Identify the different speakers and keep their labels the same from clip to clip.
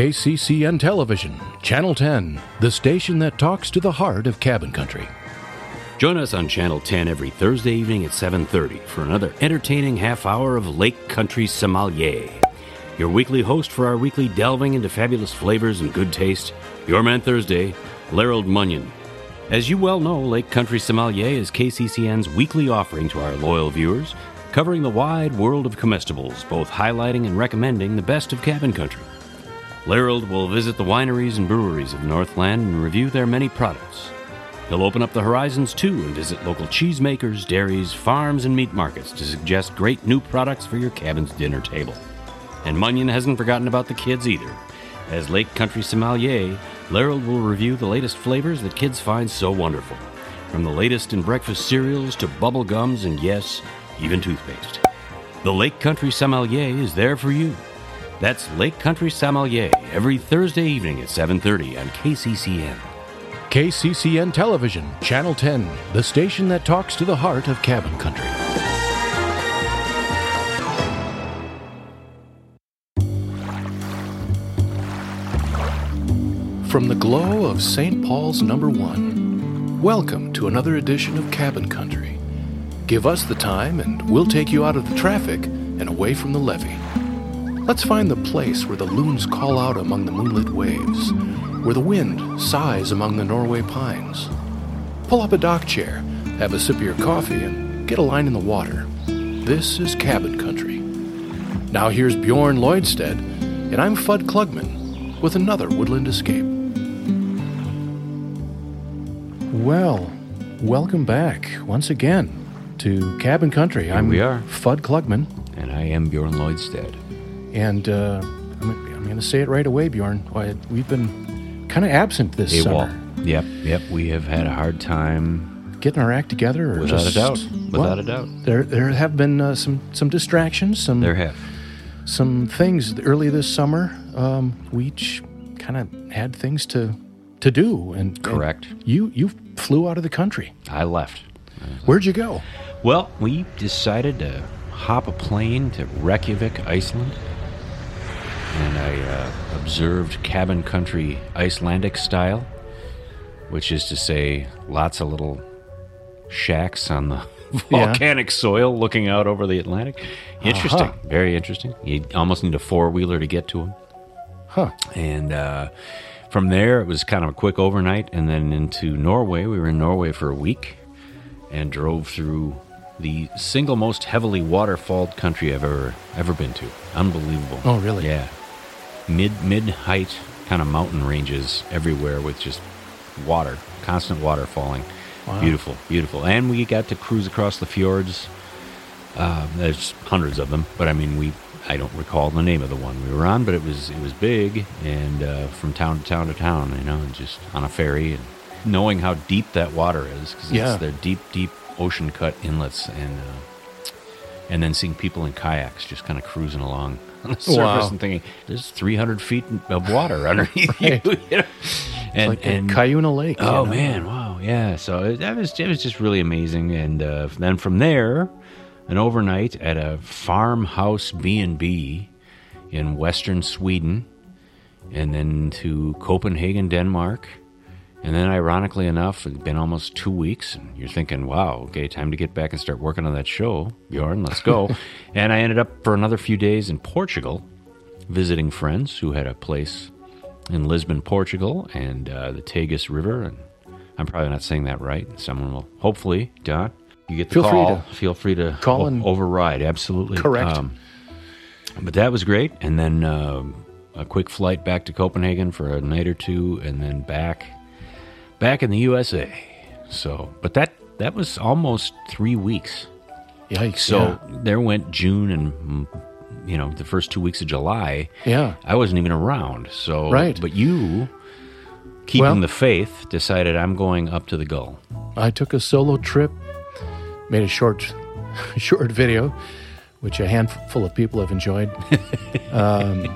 Speaker 1: KCCN Television, Channel 10, the station that talks to the heart of cabin country.
Speaker 2: Join us on Channel 10 every Thursday evening at 7:30 for another entertaining half hour of Lake Country Sommelier. Your weekly host for our weekly delving into fabulous flavors and good taste, your man Thursday, Larold Munyon. As you well know, Lake Country Sommelier is KCCN's weekly offering to our loyal viewers, covering the wide world of comestibles, both highlighting and recommending the best of cabin country. Larold will visit the wineries and breweries of Northland and review their many products. He'll open up the horizons too and visit local cheesemakers, dairies, farms, and meat markets to suggest great new products for your cabin's dinner table. And Munyon hasn't forgotten about the kids either. As Lake Country Sommelier, Larold will review the latest flavors that kids find so wonderful. From the latest in breakfast cereals to bubble gums and yes, even toothpaste. The Lake Country Sommelier is there for you. That's Lake Country Sommelier every Thursday evening at 7:30 on KCCN.
Speaker 1: KCCN Television, Channel 10, the station that talks to the heart of cabin country. From the glow of St. Paul's number one, welcome to another edition of Cabin Country. Give us the time and we'll take you out of the traffic and away from the levee. Let's find the place where the loons call out among the moonlit waves, where the wind sighs among the Norway pines. Pull up a dock chair, have a sip of your coffee, and get a line in the water. This is cabin country. Now here's Bjorn Lloydstead, and I'm Fudd Klugman with another woodland escape. Well, welcome back once again to Cabin Country. I'm
Speaker 2: we are.
Speaker 1: Fudd Klugman.
Speaker 2: And I am Bjorn Lloydstead.
Speaker 1: And uh, I'm, I'm going to say it right away, Bjorn. We've been kind of absent this
Speaker 2: AWOL.
Speaker 1: summer.
Speaker 2: Yep, yep. We have had a hard time.
Speaker 1: Getting our act together, or
Speaker 2: Without a doubt. Without
Speaker 1: well,
Speaker 2: a doubt.
Speaker 1: There, there have been uh, some some distractions, some
Speaker 2: There have.
Speaker 1: some things early this summer. Um, we each kind of had things to to do, and and
Speaker 2: Correct.
Speaker 1: you you flew out of the country.
Speaker 2: I left.
Speaker 1: Where'd you go?
Speaker 2: Well, we decided to hop a plane to Reykjavik, Iceland. And I uh, observed cabin country Icelandic style, which is to say, lots of little shacks on the
Speaker 1: Yeah.
Speaker 2: volcanic soil looking out over the Atlantic. Interesting.
Speaker 1: Uh-huh.
Speaker 2: Very interesting. You almost need a four wheeler to get to them.
Speaker 1: Huh?
Speaker 2: And uh, from there, it was kind of a quick overnight, and then into Norway. We were in Norway for a week and drove through the single most heavily waterfalled country I've ever ever been to. Unbelievable.
Speaker 1: Oh, really?
Speaker 2: Yeah. Mid mid height kind of mountain ranges everywhere with just water, constant water falling. Beautiful, beautiful. And we got to cruise across the fjords. Uh, there's hundreds of them, but I mean, we I don't recall the name of the one we were on, but it was it was big and uh, from town to town to town, you know, and just on a ferry and knowing how deep that water is because
Speaker 1: Yeah.
Speaker 2: they're deep, deep ocean cut inlets and uh, and then seeing people in kayaks just kind of cruising along on the surface
Speaker 1: Wow.
Speaker 2: and thinking there's 300 feet of water underneath
Speaker 1: Right.
Speaker 2: you, you know? and
Speaker 1: like
Speaker 2: and
Speaker 1: Cuyuna Lake. you
Speaker 2: Oh
Speaker 1: know?
Speaker 2: man, wow, yeah. So it, that was it was just really amazing, and uh, then from there, an overnight at a farmhouse B and B in western Sweden, and then to Copenhagen, Denmark, And then, ironically enough, it's been almost two weeks, and you're thinking, wow, okay, time to get back and start working on that show. Bjorn, let's go. and I ended up for another few days in Portugal, visiting friends who had a place in Lisbon, Portugal, and uh, the Tagus River. And I'm probably not saying that right. Someone will, hopefully, Don, you get the
Speaker 1: Feel free
Speaker 2: call.
Speaker 1: to
Speaker 2: feel free to
Speaker 1: call
Speaker 2: o-
Speaker 1: and-
Speaker 2: override. Absolutely.
Speaker 1: Correct.
Speaker 2: but that was great. And then um a quick flight back to Copenhagen for a night or two, and then back back in the USA. So, but that that was almost three weeks.
Speaker 1: Yikes.
Speaker 2: So
Speaker 1: yeah.
Speaker 2: there went June and you know the first two weeks of July.
Speaker 1: Yeah.
Speaker 2: I wasn't even around. So
Speaker 1: Right.
Speaker 2: but you keeping
Speaker 1: Well-
Speaker 2: the faith decided I'm going up to the Gull.
Speaker 1: I took a solo trip, made a short, short video, which a handful of people have enjoyed. um,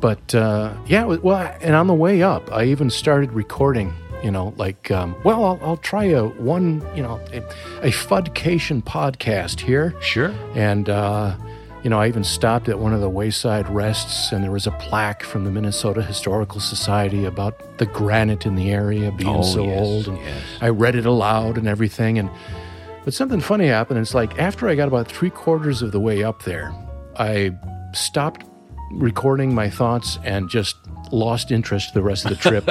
Speaker 1: but uh, yeah, well, and on the way up, I even started recording. You know, like, um, well, I'll, I'll try a one, you know, a, a Fudcation podcast here.
Speaker 2: Sure.
Speaker 1: And, uh, you know, I even stopped at one of the wayside rests, and there was a plaque from the Minnesota Historical Society about the granite in the area being
Speaker 2: Oh,
Speaker 1: so
Speaker 2: yes,
Speaker 1: old. And
Speaker 2: yes.
Speaker 1: I read it aloud and everything. And but something funny happened. It's like after I got about three quarters of the way up there, I stopped recording my thoughts and just lost interest the rest of the trip,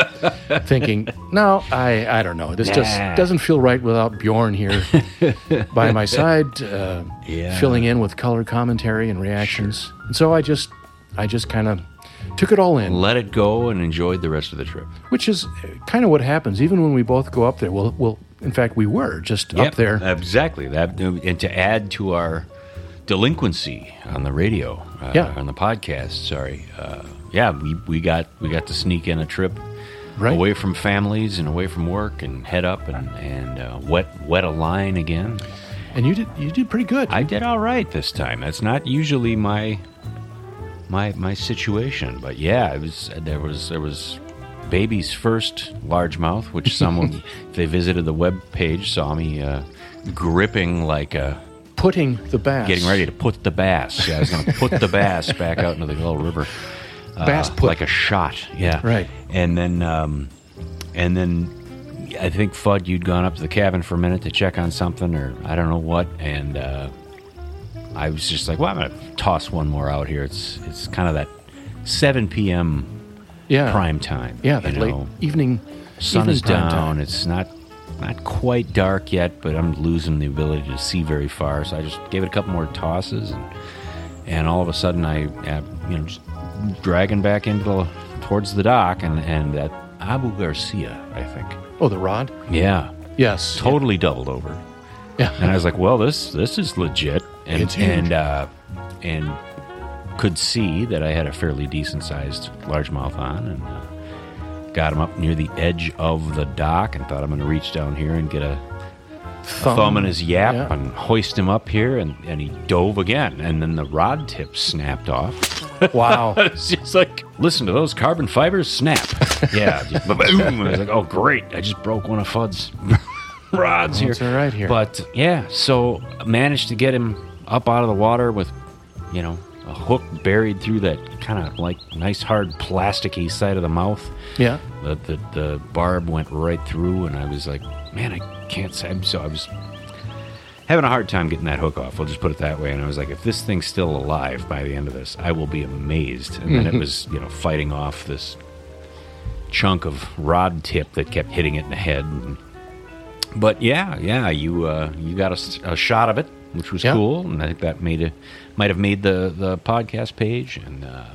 Speaker 1: thinking, no, I, I don't know. This
Speaker 2: Nah.
Speaker 1: just doesn't feel right without Bjorn here by my side, uh,
Speaker 2: Yeah.
Speaker 1: filling in with color commentary and reactions. And so I just, I just kind of took it all in,
Speaker 2: Let it go and enjoyed the rest of the trip.
Speaker 1: which is kind of what happens. Even when we both go up there, well, well, in fact, we were just
Speaker 2: Yep,
Speaker 1: up there.
Speaker 2: Exactly. That and to add to our delinquency on the radio, uh,
Speaker 1: Yeah.
Speaker 2: on the podcast. Sorry. Uh, yeah, we, we got we got to sneak in a trip
Speaker 1: Right.
Speaker 2: away from families and away from work and head up and and uh, wet wet a line again.
Speaker 1: And you did, you did pretty good.
Speaker 2: I did all right this time. That's not usually my my my situation, but yeah, it was there was there was baby's first largemouth, which someone if they visited the web page saw me uh, gripping like a
Speaker 1: Putting the bass.
Speaker 2: getting ready to put the bass. Yeah, I was going to put the bass back out into the Gull River. Uh,
Speaker 1: Bass put.
Speaker 2: like a shot. Yeah,
Speaker 1: Right.
Speaker 2: And then, um, and then, I think Fudd, you'd gone up to the cabin for a minute to check on something, or I don't know what, and uh, I was just like, "Well, I'm to toss one more out here." It's it's kind of that 7 p.m.
Speaker 1: yeah.
Speaker 2: prime time.
Speaker 1: Yeah,
Speaker 2: you
Speaker 1: that late
Speaker 2: know.
Speaker 1: evening.
Speaker 2: Sun
Speaker 1: evening
Speaker 2: is
Speaker 1: prime
Speaker 2: down.
Speaker 1: time.
Speaker 2: It's not not quite dark yet, but I'm losing the ability to see very far. So I just gave it a couple more tosses, and and all of a sudden I, uh, you know, just dragging back into the towards the dock, and and that Abu Garcia, I think.
Speaker 1: Oh, the rod.
Speaker 2: Yeah,
Speaker 1: Yes.
Speaker 2: totally doubled over.
Speaker 1: Yeah.
Speaker 2: And I was like, well, this this is legit, and
Speaker 1: It's huge.
Speaker 2: and uh, and could see that I had a fairly decent sized largemouth on, and uh, got him up near the edge of the dock, and thought I'm going to reach down here and get a thumb, in his yap
Speaker 1: yeah.
Speaker 2: and hoist him up here, and, and he dove again, and then the rod tip snapped off.
Speaker 1: Wow.
Speaker 2: It's just like, listen to those carbon fibers snap. yeah, just boom. I was like, oh, great. I just broke one of Fudd's rods here.
Speaker 1: That's all right here.
Speaker 2: But yeah, so managed to get him up out of the water with, you know, a hook buried through that kind of like nice hard plasticky side of the mouth.
Speaker 1: yeah.
Speaker 2: The, the the barb went right through, and I was like, man, I can't say. So I was having a hard time getting that hook off. We'll just put it that way. And I was like, if this thing's still alive by the end of this, I will be amazed. And then it was, you know, fighting off this chunk of rod tip that kept hitting it in the head. And, but yeah, yeah, you uh, you got a shot of it, which was
Speaker 1: Yeah.
Speaker 2: cool, and I think that made it might have made the the podcast page. And uh,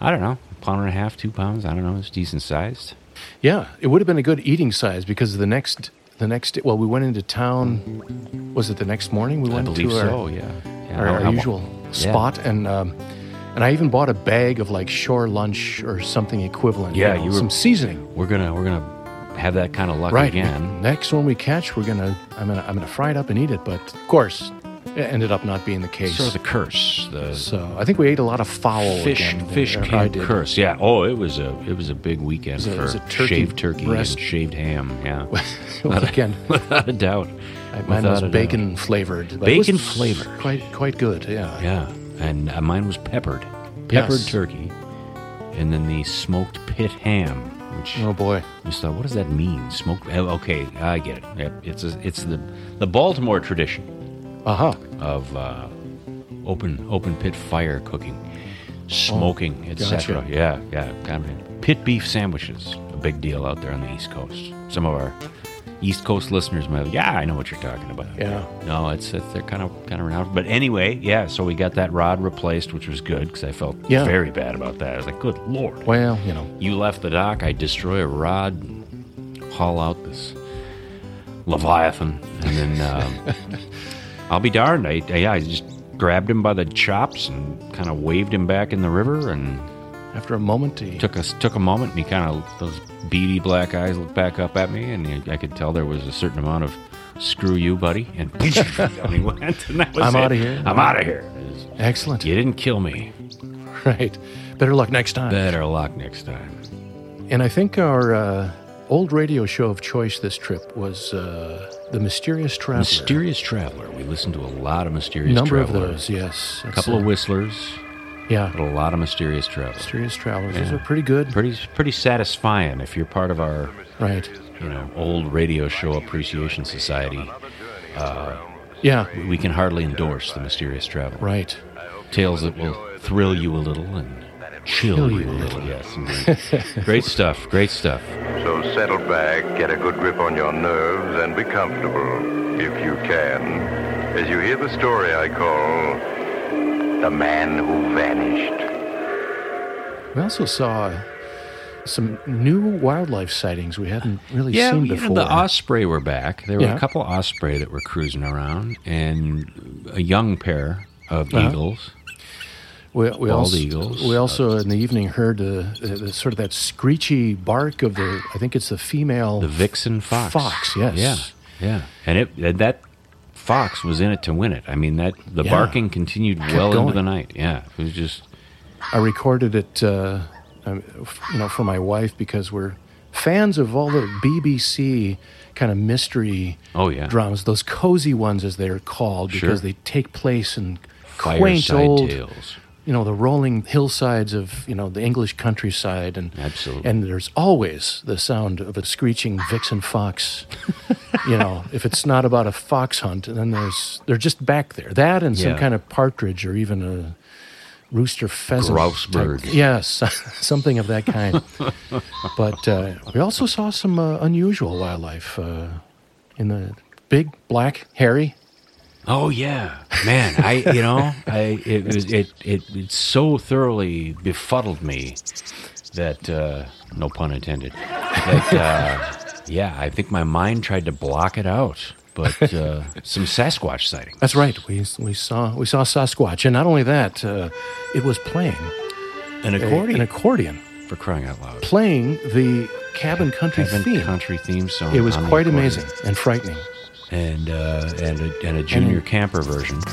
Speaker 2: I don't know, pound and a half, two pounds. I don't know, it's decent sized.
Speaker 1: Yeah. It would have been a good eating size because the next, the next, day, well, we went into town. Was it the next morning? We
Speaker 2: I
Speaker 1: went
Speaker 2: believe
Speaker 1: to our,
Speaker 2: so. Yeah, yeah
Speaker 1: our, our usual spot, and um, and I even bought a bag of like shore lunch or something equivalent.
Speaker 2: Yeah,
Speaker 1: know,
Speaker 2: you were-
Speaker 1: some seasoning.
Speaker 2: We're gonna we're gonna have that kind of luck
Speaker 1: Right.
Speaker 2: again.
Speaker 1: Next one we catch, we're gonna I'm gonna I'm gonna fry it up and eat it. But of course, ended up not being the case.
Speaker 2: Sort of the curse, the
Speaker 1: so I think we ate a lot of fowl.
Speaker 2: fish
Speaker 1: again.
Speaker 2: fish
Speaker 1: Or I
Speaker 2: camp
Speaker 1: did.
Speaker 2: curse. Yeah. Oh, it was a it was a big weekend
Speaker 1: a-
Speaker 2: for
Speaker 1: turkey
Speaker 2: shaved turkey
Speaker 1: breast.
Speaker 2: and shaved ham. Yeah,
Speaker 1: again,
Speaker 2: without a doubt.
Speaker 1: mine was
Speaker 2: a doubt.
Speaker 1: bacon flavored. but it was
Speaker 2: Bacon flavored.
Speaker 1: Quite quite good. Yeah.
Speaker 2: Yeah, and uh, mine was peppered,
Speaker 1: Yes.
Speaker 2: peppered turkey, and then the smoked pit ham which
Speaker 1: Oh boy.
Speaker 2: just thought, what does that mean? Smoke? oh, Okay, I get it. It's a, it's the the Baltimore tradition
Speaker 1: Uh huh.
Speaker 2: Of uh, open open pit fire cooking, smoking, etc.
Speaker 1: gotcha.
Speaker 2: Yeah, yeah. Kind of pit beef sandwiches, a big deal out there on the East Coast. Some of our East Coast listeners might, yeah, I know what you're talking about.
Speaker 1: Yeah.
Speaker 2: No, it's, it's they're kind of kind of renowned. But anyway, yeah. So we got that rod replaced, which was good because I felt
Speaker 1: Yeah.
Speaker 2: very bad about that. I was like, good lord.
Speaker 1: Well, you know.
Speaker 2: You left the dock, I destroy a rod, haul out this Leviathan, and then um, I'll be darned. I, yeah, I just grabbed him by the chops and kind of waved him back in the river, and
Speaker 1: After a moment, he
Speaker 2: took us took a moment, and he kind of those beady black eyes looked back up at me, and I could tell there was a certain amount of "screw you, buddy," and down he went. And that was
Speaker 1: I'm
Speaker 2: out
Speaker 1: of here.
Speaker 2: I'm out of here.
Speaker 1: excellent.
Speaker 2: You didn't kill me.
Speaker 1: Right. Better luck next time.
Speaker 2: Better luck next time.
Speaker 1: And I think our uh, old radio show of choice this trip was uh, the Mysterious Traveler.
Speaker 2: Mysterious Traveler. We listened to a lot of Mysterious
Speaker 1: number
Speaker 2: Traveler.
Speaker 1: of those, yes.
Speaker 2: A couple of whistlers,
Speaker 1: yeah,
Speaker 2: but a lot of Mysterious Traveler.
Speaker 1: Mysterious Travelers. Those are pretty good.
Speaker 2: Pretty pretty satisfying if you're part of our
Speaker 1: right.
Speaker 2: you know old radio show appreciation society.
Speaker 1: Yeah.
Speaker 2: We can hardly endorse the Mysterious Traveler.
Speaker 1: Right.
Speaker 2: Tales that will thrill you a little and chill you a little. Yes, indeed. great stuff. Great stuff.
Speaker 3: So settle back, get a good grip on your nerves, and be comfortable, if you can, as you hear the story I call The Man Who Vanished.
Speaker 1: We also saw some new wildlife sightings we hadn't really
Speaker 2: Yeah,
Speaker 1: seen before.
Speaker 2: know, the osprey were back. There were
Speaker 1: Yeah.
Speaker 2: a couple osprey that were cruising around, and a young pair of
Speaker 1: Uh-huh.
Speaker 2: eagles.
Speaker 1: We, we
Speaker 2: bald
Speaker 1: also,
Speaker 2: eagles.
Speaker 1: We also in the evening heard uh, the, the sort of that screechy bark of the. I think it's the female.
Speaker 2: The vixen fox.
Speaker 1: Fox, yes.
Speaker 2: Yeah, yeah. And it and that fox was in it to win it. I mean, that the
Speaker 1: Yeah.
Speaker 2: barking continued well
Speaker 1: going.
Speaker 2: into the night. Yeah, it was just
Speaker 1: I recorded it, uh, you know, for my wife because we're fans of all the BBC kind of mystery
Speaker 2: Oh, yeah.
Speaker 1: dramas, those cozy ones as they're called,
Speaker 2: Sure.
Speaker 1: because they take place in quaint
Speaker 2: fireside
Speaker 1: old,
Speaker 2: tales.
Speaker 1: You know, the rolling hillsides of you know the English countryside, and
Speaker 2: Absolutely.
Speaker 1: and there's always the sound of a screeching vixen fox. you know, if it's not about a fox hunt, then there's they're just back there. That and some
Speaker 2: Yeah.
Speaker 1: kind of partridge or even a rooster pheasant.
Speaker 2: Grouse bird.
Speaker 1: Yes, something of that kind. but uh, we also saw some uh, unusual wildlife uh, in the big, black, hairy.
Speaker 2: Oh yeah, man. I you know I it was it it it so thoroughly befuddled me that uh, no pun intended. That uh, yeah, I think my mind tried to block it out. But uh, some Sasquatch sighting.
Speaker 1: That's right. We, we saw we saw Sasquatch, and not only that, uh, it was playing
Speaker 2: An
Speaker 1: a- an accordion,
Speaker 2: for crying out loud.
Speaker 1: playing the cabin country
Speaker 2: Heaven
Speaker 1: theme.
Speaker 2: country theme song.
Speaker 1: It was
Speaker 2: on the
Speaker 1: quite
Speaker 2: accordion.
Speaker 1: amazing and frightening.
Speaker 2: And uh, and a, and a junior camper version.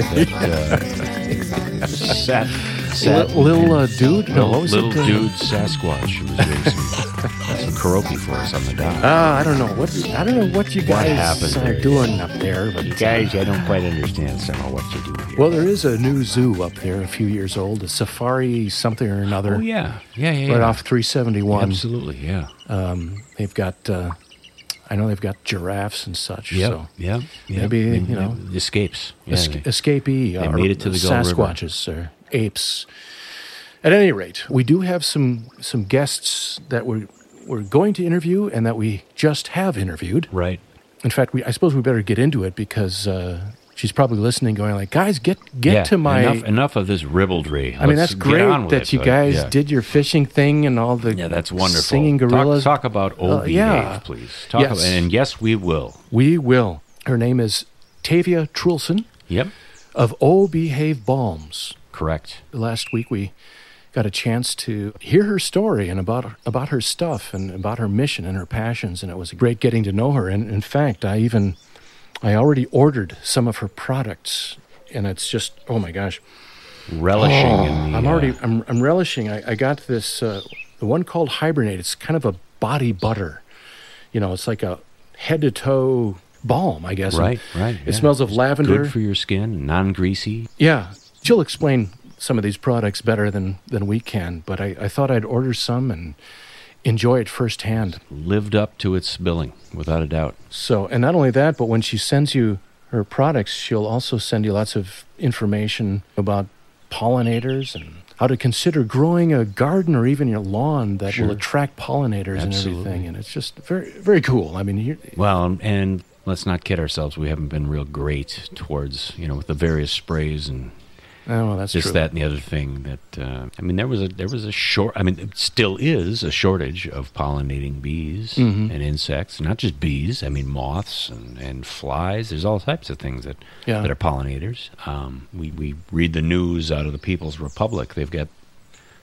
Speaker 2: That, uh, sat, sat
Speaker 1: Li- little uh, dude, no,
Speaker 2: little,
Speaker 1: what was
Speaker 2: little
Speaker 1: it? uh,
Speaker 2: dude Sasquatch who was doing some, some karaoke for us on the dock.
Speaker 1: Ah, I don't know what I don't know what you guys
Speaker 2: happened
Speaker 1: are
Speaker 2: there?
Speaker 1: doing up there, but
Speaker 2: Guys, I don't quite understand some of what you do here.
Speaker 1: well, there is a new zoo up there, a few years old, a safari something or another,
Speaker 2: oh yeah, yeah, yeah,
Speaker 1: right
Speaker 2: yeah.
Speaker 1: off 371.
Speaker 2: Absolutely, yeah.
Speaker 1: They've got, uh, I know they've got giraffes and such.
Speaker 2: Yep,
Speaker 1: So
Speaker 2: yep.
Speaker 1: maybe,
Speaker 2: They-
Speaker 1: you know,
Speaker 2: escapes. Yeah, they-
Speaker 1: escapee.
Speaker 2: they made it to the Gull River.
Speaker 1: Sasquatches or apes. At any rate, we do have some some guests that we're we're going to interview and that we just have interviewed.
Speaker 2: right.
Speaker 1: In fact, we I suppose we better get into it because uh, she's probably listening, going like, "Guys, get get
Speaker 2: yeah,
Speaker 1: to my."
Speaker 2: enough, enough of this ribaldry.
Speaker 1: I mean,
Speaker 2: Let's
Speaker 1: that's great that
Speaker 2: it,
Speaker 1: you guys
Speaker 2: yeah.
Speaker 1: did your fishing thing and all the
Speaker 2: Yeah, that's wonderful.
Speaker 1: singing
Speaker 2: Talk-
Speaker 1: gorillas.
Speaker 2: Talk, about oh
Speaker 1: Uh,
Speaker 2: behave,
Speaker 1: yeah.
Speaker 2: please. Talk
Speaker 1: Yes.
Speaker 2: about, and yes, we will.
Speaker 1: We will. Her name is Tavia Trulson
Speaker 2: Yep,
Speaker 1: of Oh Behave Balms.
Speaker 2: correct.
Speaker 1: last week we got a chance to hear her story and about about her stuff and about her mission and her passions and it was great getting to know her and in fact I even I already ordered some of her products and it's just oh my gosh
Speaker 2: Relishing in the.
Speaker 1: I'm
Speaker 2: uh,
Speaker 1: already I'm, I'm relishing I, I got this uh, the one called hibernate it's kind of a body butter you know it's like a head to toe balm I guess
Speaker 2: right,
Speaker 1: And
Speaker 2: right.
Speaker 1: it
Speaker 2: yeah.
Speaker 1: smells of lavender
Speaker 2: Good for your skin, non-greasy.
Speaker 1: Yeah, she'll explain some of these products better than than we can. But I, I thought I'd order some and enjoy it firsthand.
Speaker 2: Lived up to its billing, without a doubt.
Speaker 1: So, and not only that, but when she sends you her products, she'll also send you lots of information about pollinators and how to consider growing a garden or even your lawn that
Speaker 2: Sure.
Speaker 1: will attract pollinators and everything. And it's just very, very cool. I mean,
Speaker 2: Well, and let's not kid ourselves. We haven't been real great towards, you know, with the various sprays and
Speaker 1: oh, that's
Speaker 2: this,
Speaker 1: true.
Speaker 2: that, and the other thing. That uh, I mean, there was a there was a short. I mean, it still is a shortage of pollinating bees
Speaker 1: Mhm.
Speaker 2: and insects. Not just bees. I mean, moths and, and flies. There's all types of things that
Speaker 1: Yeah.
Speaker 2: that are pollinators. Um, we we read the news out of the People's Republic. They've got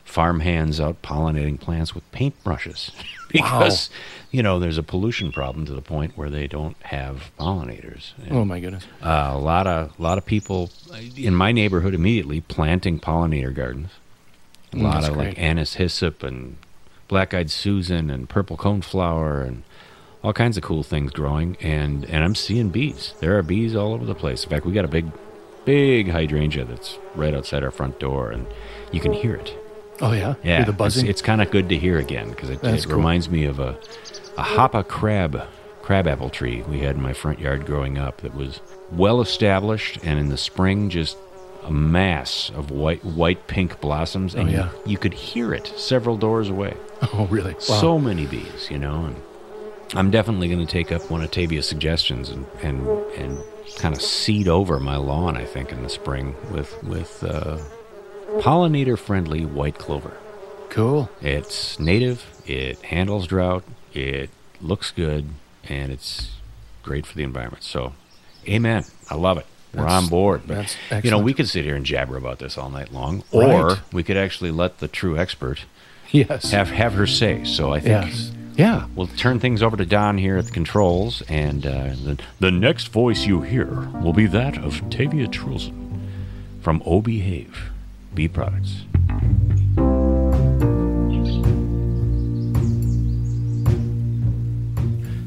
Speaker 2: farm hands out pollinating plants with paintbrushes because you know there's a pollution problem to the point where they don't have pollinators. And,
Speaker 1: Oh, my goodness.
Speaker 2: uh, a lot of a lot of people in my neighborhood immediately planting pollinator gardens. A
Speaker 1: Mm,
Speaker 2: lot of like
Speaker 1: great.
Speaker 2: anise hyssop and black-eyed Susan and purple coneflower and all kinds of cool things growing. And and I'm seeing bees. There are bees all over the place. In fact, we got a big, big hydrangea that's right outside our front door, and you can hear it.
Speaker 1: Oh, yeah?
Speaker 2: Yeah,
Speaker 1: Hear the buzzing?
Speaker 2: It's, it's kind of good to hear again because it, it
Speaker 1: cool.
Speaker 2: reminds me of a a hoppa crab crabapple tree we had in my front yard growing up that was well established, and in the spring just a mass of white white pink blossoms, and
Speaker 1: Oh, yeah.
Speaker 2: you, you could hear it several doors away.
Speaker 1: oh, really? Wow.
Speaker 2: So many bees, you know. And I'm definitely going to take up one of Tavia's suggestions and and and kind of seed over my lawn. I think in the spring with with uh, pollinator friendly white clover.
Speaker 1: cool.
Speaker 2: It's native. It handles drought. It looks good, and it's great for the environment. So, amen. I love it. We're
Speaker 1: That's-
Speaker 2: on board. But, you know, we could sit here and jabber about this all night long,
Speaker 1: Right.
Speaker 2: or we could actually let the true expert
Speaker 1: Yes.
Speaker 2: have have her say. So I think
Speaker 1: yes. Yeah.
Speaker 2: we'll turn things over to Don here at the controls, and uh, the the next voice you hear will be that of Tavia Trulson from O Behave Bee Products.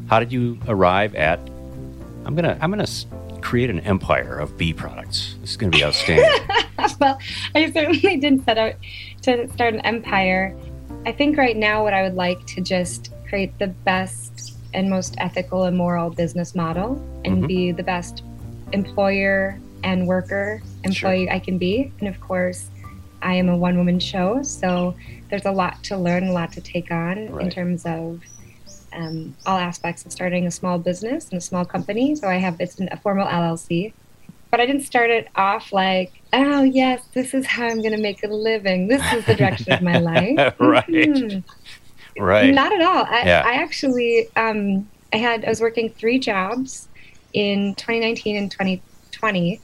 Speaker 2: How did you arrive at? I'm gonna I'm gonna create an empire of bee products. This is gonna be outstanding.
Speaker 4: well, I certainly didn't set out to start an empire. I think right now, what I would like to just create the best and most ethical and moral business model and
Speaker 2: Mhm.
Speaker 4: be the best employer and worker employee I can be. And of course, I am a one woman show, so there's a lot to learn, a lot to take on in terms of um, all aspects of starting a small business and a small company. So I have it's a formal LLC, but I didn't start it off like, oh yes, this is how I'm going to make a living. This is the direction of my life.
Speaker 2: Right.
Speaker 4: Mhm.
Speaker 2: right.
Speaker 4: Not at all. I,
Speaker 2: Yeah.
Speaker 4: I actually, um, I had, I was working three jobs in 2019 and 2020.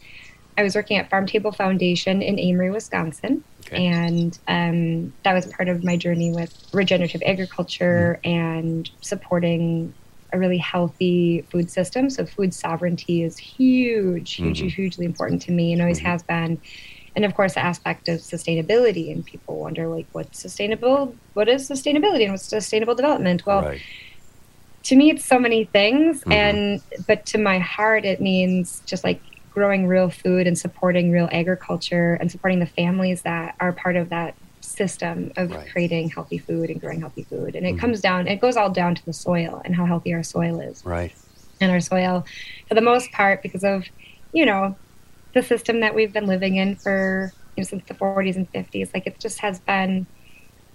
Speaker 4: I was working at Farm Table Foundation in Amery, Wisconsin.
Speaker 2: Okay.
Speaker 4: And um, that was part of my journey with regenerative agriculture and supporting a really healthy food system. So, food sovereignty is huge, huge,
Speaker 2: Mhm.
Speaker 4: hugely important to me and always
Speaker 2: Mhm.
Speaker 4: has been and of course the aspect of sustainability and people wonder like what's sustainable what is sustainability and what's sustainable development well
Speaker 2: right.
Speaker 4: to me it's so many things
Speaker 2: Mhm.
Speaker 4: and but to my heart it means just like growing real food and supporting real agriculture and supporting the families that are part of that system of
Speaker 2: Right.
Speaker 4: creating healthy food and growing healthy food and it
Speaker 2: Mhm.
Speaker 4: comes down it goes all down to the soil and how healthy our soil is
Speaker 2: Right.
Speaker 4: and our soil for the most part because of you know the system that we've been living in for you know, since the 40s and 50s like it just has been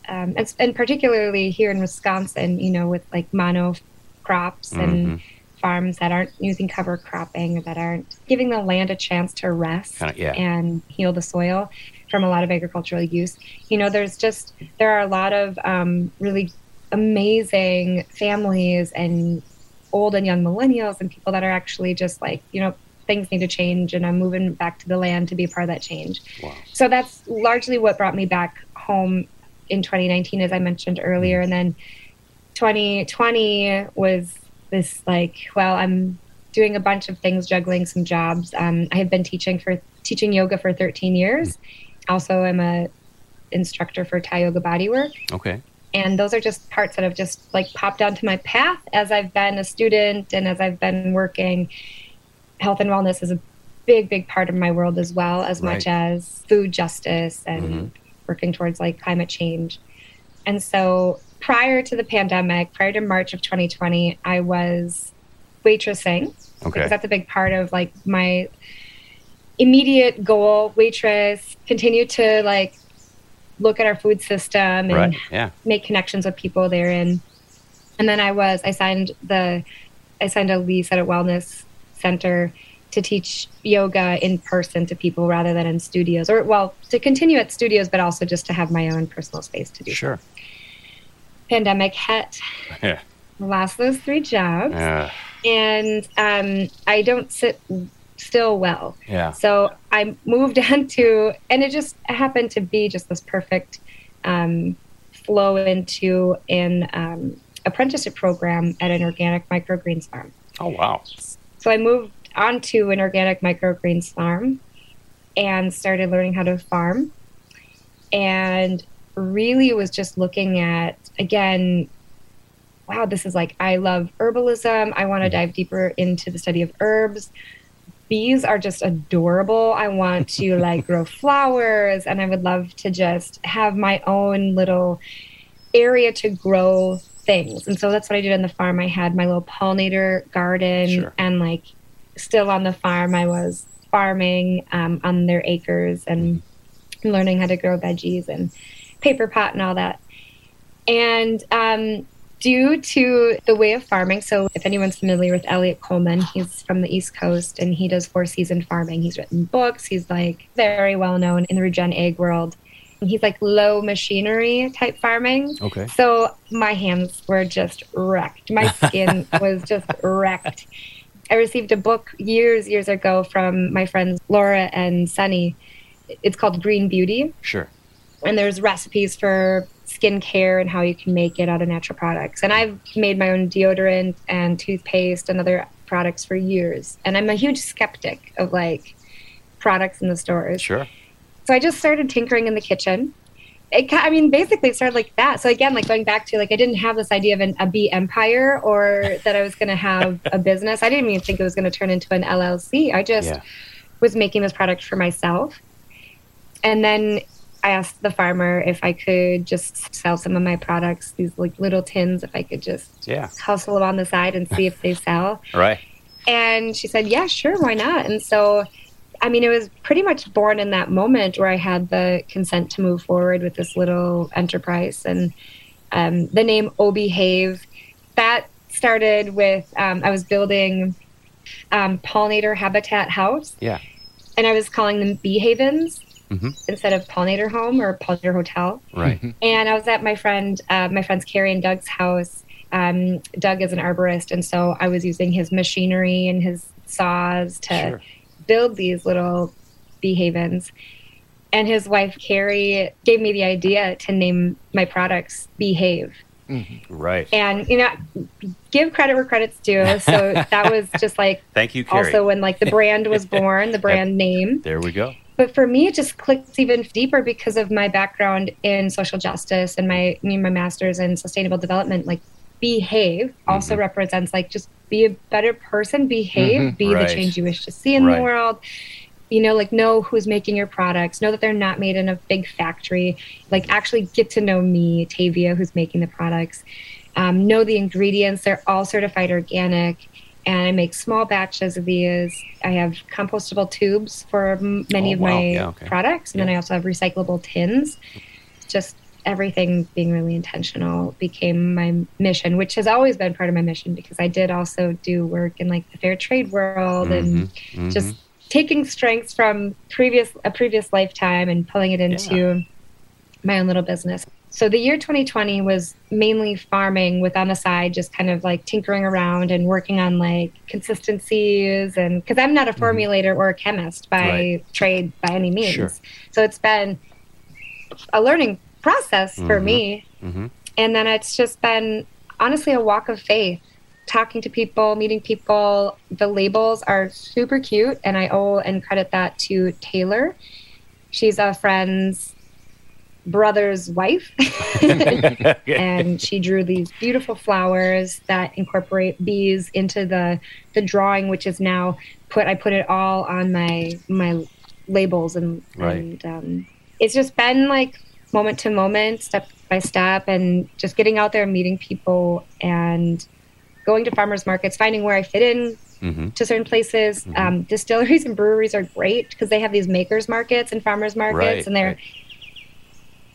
Speaker 4: um, and, and particularly here in wisconsin you know with like mono crops and
Speaker 2: Mhm.
Speaker 4: Farms that aren't using cover cropping that aren't giving the land a chance to rest
Speaker 2: Kinda- yeah.
Speaker 4: and heal the soil from a lot of agricultural use you know there's just there are a lot of um, really amazing families and old and young millennials and people that are actually just like you know things need to change and i'm moving back to the land to be a part of that change
Speaker 2: Wow.
Speaker 4: so that's largely what brought me back home in 2019 as i mentioned earlier and then 2020 was this like well i'm doing a bunch of things juggling some jobs um, i have been teaching for teaching yoga for 13 years also i'm a instructor for thai yoga bodywork
Speaker 2: Okay.
Speaker 4: and those are just parts that have just like popped onto my path as I've been a student and as I've been working. Health and wellness is a big, big part of my world as well, as much as food justice and
Speaker 2: Mhm.
Speaker 4: working towards like climate change. And so prior to the pandemic, prior to March of 2020, I was waitressing.
Speaker 2: Okay.
Speaker 4: Because that's a big part of like my immediate goal, waitress, continue to like look at our food system and
Speaker 2: Right. Yeah.
Speaker 4: make connections with people therein. And then I was I signed the I signed a lease at a wellness center to teach yoga in person to people rather than in studios or well to continue at studios but also just to have my own personal space to do so. Pandemic hit
Speaker 2: Yeah.
Speaker 4: lost those three jobs
Speaker 2: Uh,
Speaker 4: and um, i don't sit still well
Speaker 2: yeah.
Speaker 4: so I moved on to, and it just happened to be just this perfect um, flow into an um, apprenticeship program at an organic microgreens farm.
Speaker 2: Oh wow.
Speaker 4: So I moved on to an organic microgreens farm and started learning how to farm. And really was just looking at, again, wow, this is like, I love herbalism. I want to dive deeper into the study of herbs. Bees are just adorable. I want to like grow flowers and I would love to just have my own little area to grow things. And so that's what I did on the farm. I had my little pollinator garden
Speaker 2: Sure.
Speaker 4: and like still on the farm, I was farming um, on their acres and learning how to grow veggies and paper pot and all that. And um, due to the way of farming, so if anyone's familiar with Eliot Coleman, he's from the East Coast and he does four season farming. He's written books, he's like very well known in the regen ag world. And he's like low machinery type farming.
Speaker 2: Okay.
Speaker 4: So my hands were just wrecked. My skin was just wrecked. I received a book years, years ago from my friends Laura and Sunny. It's called Green Beauty
Speaker 2: Sure.
Speaker 4: And there's recipes for skincare and how you can make it out of natural products. And I've made my own deodorant and toothpaste and other products for years. And I'm a huge skeptic of like products in the stores.
Speaker 2: Sure.
Speaker 4: So I just started tinkering in the kitchen. It, I mean, basically, it started like that. So again, like going back to like I didn't have this idea of an, a bee empire or that I was going to have a business. I didn't even think it was going to turn into an LLC. I just
Speaker 2: Yeah.
Speaker 4: was making this product for myself. And then I asked the farmer if I could just sell some of my products, these like little tins, if I could just
Speaker 2: Yeah.
Speaker 4: hustle them on the side and see if they sell.
Speaker 2: Right.
Speaker 4: And she said, Yeah, sure, why not? And so, I mean, it was pretty much born in that moment where I had the consent to move forward with this little enterprise. And um, the name O Behave, that started with um, I was building um, pollinator habitat house,
Speaker 2: Yeah.
Speaker 4: and I was calling them bee havens
Speaker 2: Mhm.
Speaker 4: instead of pollinator home or pollinator hotel
Speaker 2: Right.
Speaker 4: and I was at my friend, uh, my friends Carrie and Doug's house. Um, Doug is an arborist, and so I was using his machinery and his saws to
Speaker 2: Sure.
Speaker 4: build these little bee havens. And his wife Carrie gave me the idea to name my products Behave.
Speaker 2: Right.
Speaker 4: And you know, give credit where credit's due. So that was just like
Speaker 2: Thank you, Carrie.
Speaker 4: also when like the brand was born, the brand name
Speaker 2: there we go.
Speaker 4: But for me it just clicks even deeper because of my background in social justice and my me my master's in sustainable development like behave also represents like just be a better person behave be
Speaker 2: Right.
Speaker 4: the change you wish to see in
Speaker 2: Right.
Speaker 4: the world. You know like know who's making your products know that they're not made in a big factory like actually get to know me tavia who's making the products. Um, know the ingredients they're all certified organic and i make small batches of these i have compostable tubes for m- many
Speaker 2: Oh,
Speaker 4: of
Speaker 2: wow.
Speaker 4: my
Speaker 2: Yeah, okay.
Speaker 4: products and then i also have recyclable tins just everything being really intentional became my mission which has always been part of my mission because i did also do work in like the fair trade world and
Speaker 2: Mm-hmm.
Speaker 4: just taking strengths from previous a previous lifetime and pulling it into my own little business so the year 2020 was mainly farming with on the side just kind of like tinkering around and working on like consistencies and because i'm not a formulator or a chemist by
Speaker 2: Right.
Speaker 4: trade by any means
Speaker 2: Sure.
Speaker 4: so it's been a learning process for
Speaker 2: Mhm.
Speaker 4: me
Speaker 2: Mhm.
Speaker 4: and then it's just been honestly a walk of faith talking to people meeting people the labels are super cute and i owe and credit that to taylor she's a friend's brother's wife and she drew these beautiful flowers that incorporate bees into the the drawing which is now put i put it all on my my labels and
Speaker 2: Right.
Speaker 4: and um, it's just been like moment to moment step by step and just getting out there and meeting people and going to farmers markets, finding where I fit in
Speaker 2: Mm-hmm.
Speaker 4: to certain places. Um, distilleries and breweries are great because they have these makers markets and farmers markets,
Speaker 2: Right,
Speaker 4: and they're
Speaker 2: right.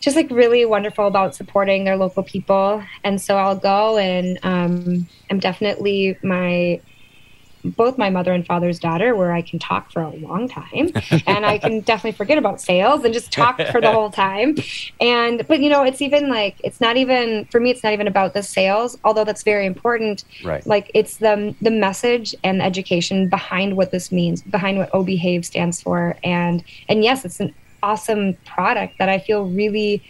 Speaker 4: Just like really wonderful about supporting their local people. And so I'll go and um, I'm definitely my both my mother and father's daughter where I can talk for a long time and I can definitely forget about sales and just talk for the whole time. And but you know, it's even like it's not even for me it's not even about the sales, although that's very important.
Speaker 2: Right.
Speaker 4: Like it's the the message and the education behind what this means, behind what O Behave stands for. And and yes, it's an awesome product that I feel really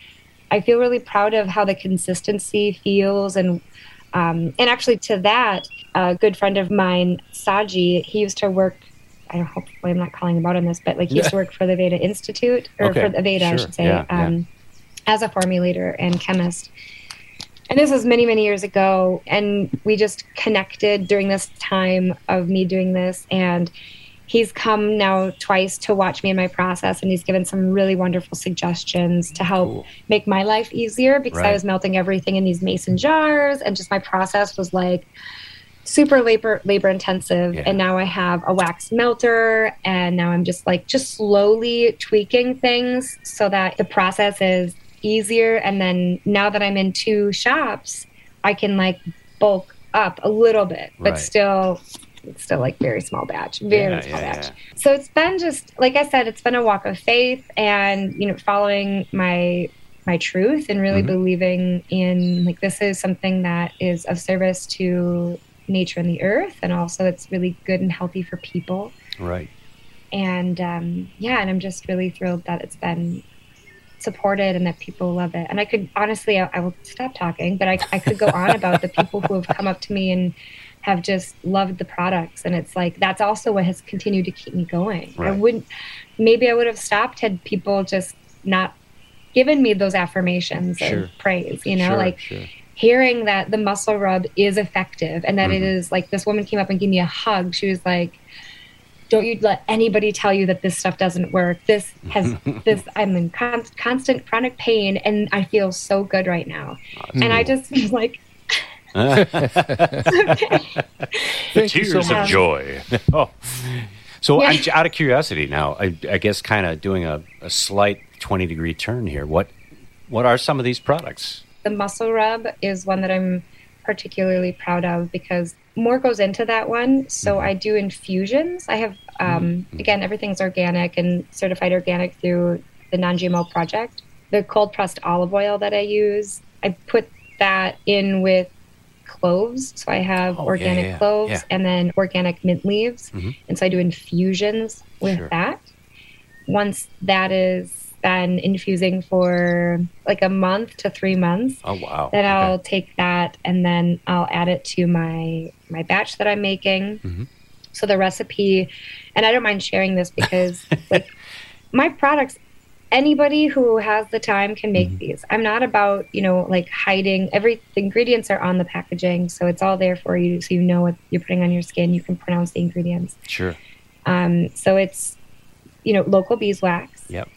Speaker 4: I feel really proud of how the consistency feels and um, and actually to that, a good friend of mine, Saji, he used to work. I don't hopefully I'm not calling him out on this, but like he used to work for the Aveda Institute or
Speaker 2: Okay,
Speaker 4: for the Aveda, I should say,
Speaker 2: Yeah, yeah.
Speaker 4: um, as a formulator and chemist. And this was many, many years ago, and we just connected during this time of me doing this. And he's come now twice to watch me in my process, and he's given some really wonderful suggestions to help
Speaker 2: Cool.
Speaker 4: make my life easier because
Speaker 2: Right.
Speaker 4: I was melting everything in these mason jars, and just my process was like super labor labor intensive
Speaker 2: Yeah.
Speaker 4: and now i have a wax melter and now i'm just like just slowly tweaking things so that the process is easier and then now that i'm in two shops i can like bulk up a little bit but
Speaker 2: Right.
Speaker 4: still it's still like very small batch very
Speaker 2: Yeah,
Speaker 4: small
Speaker 2: yeah,
Speaker 4: batch
Speaker 2: yeah.
Speaker 4: so it's been just like i said it's been a walk of faith and you know following my my truth and really
Speaker 2: Mhm.
Speaker 4: believing in like this is something that is of service to nature and the earth and also it's really good and healthy for people
Speaker 2: Right.
Speaker 4: and um, yeah and i'm just really thrilled that it's been supported and that people love it and i could honestly i, I will stop talking but I, I could go on about the people who have come up to me and have just loved the products. And it's like that's also what has continued to keep me going. I wouldn't maybe i would have stopped had people just not given me those affirmations
Speaker 2: Sure.
Speaker 4: and praise you know
Speaker 2: Sure,
Speaker 4: like
Speaker 2: sure.
Speaker 4: hearing that the muscle rub is effective and that it
Speaker 2: Mhm.
Speaker 4: is like this woman came up and gave me a hug. She was like don't you let anybody tell you that this stuff doesn't work. This has this i'm in con- constant chronic pain and i feel so good right now. And i just was like
Speaker 1: Thank you so
Speaker 2: Tears of joy. oh. So
Speaker 4: Yeah.
Speaker 2: I'm out of curiosity now. I, I guess kind of doing a, a slight 20 degree turn here. What what are some of these products?
Speaker 4: the muscle rub is one that i'm particularly proud of because more goes into that one so mm-hmm. i do infusions i have mm-hmm. um, mm-hmm. again everything's organic and certified organic through the non-gmo project the cold pressed olive oil that i use i put that in with cloves so i have
Speaker 2: Oh,
Speaker 4: organic
Speaker 2: yeah, yeah.
Speaker 4: cloves
Speaker 2: Yeah.
Speaker 4: and then organic mint leaves
Speaker 2: Mhm.
Speaker 4: and so i do infusions with
Speaker 2: Sure.
Speaker 4: that once that is been infusing for like a month to three months
Speaker 2: Oh wow.
Speaker 4: then
Speaker 2: Okay.
Speaker 4: I'll take that and then I'll add it to my my batch that I'm making.
Speaker 2: Mhm.
Speaker 4: So the recipe, and I don't mind sharing this because like my products, anybody who has the time can make
Speaker 2: Mm-hmm.
Speaker 4: these. I'm not about you know like hiding every the ingredients are on the packaging, so it's all there for you, so you know what you're putting on your skin. You can pronounce the ingredients.
Speaker 2: Sure.
Speaker 4: Um, so it's you know local beeswax,
Speaker 2: Yep.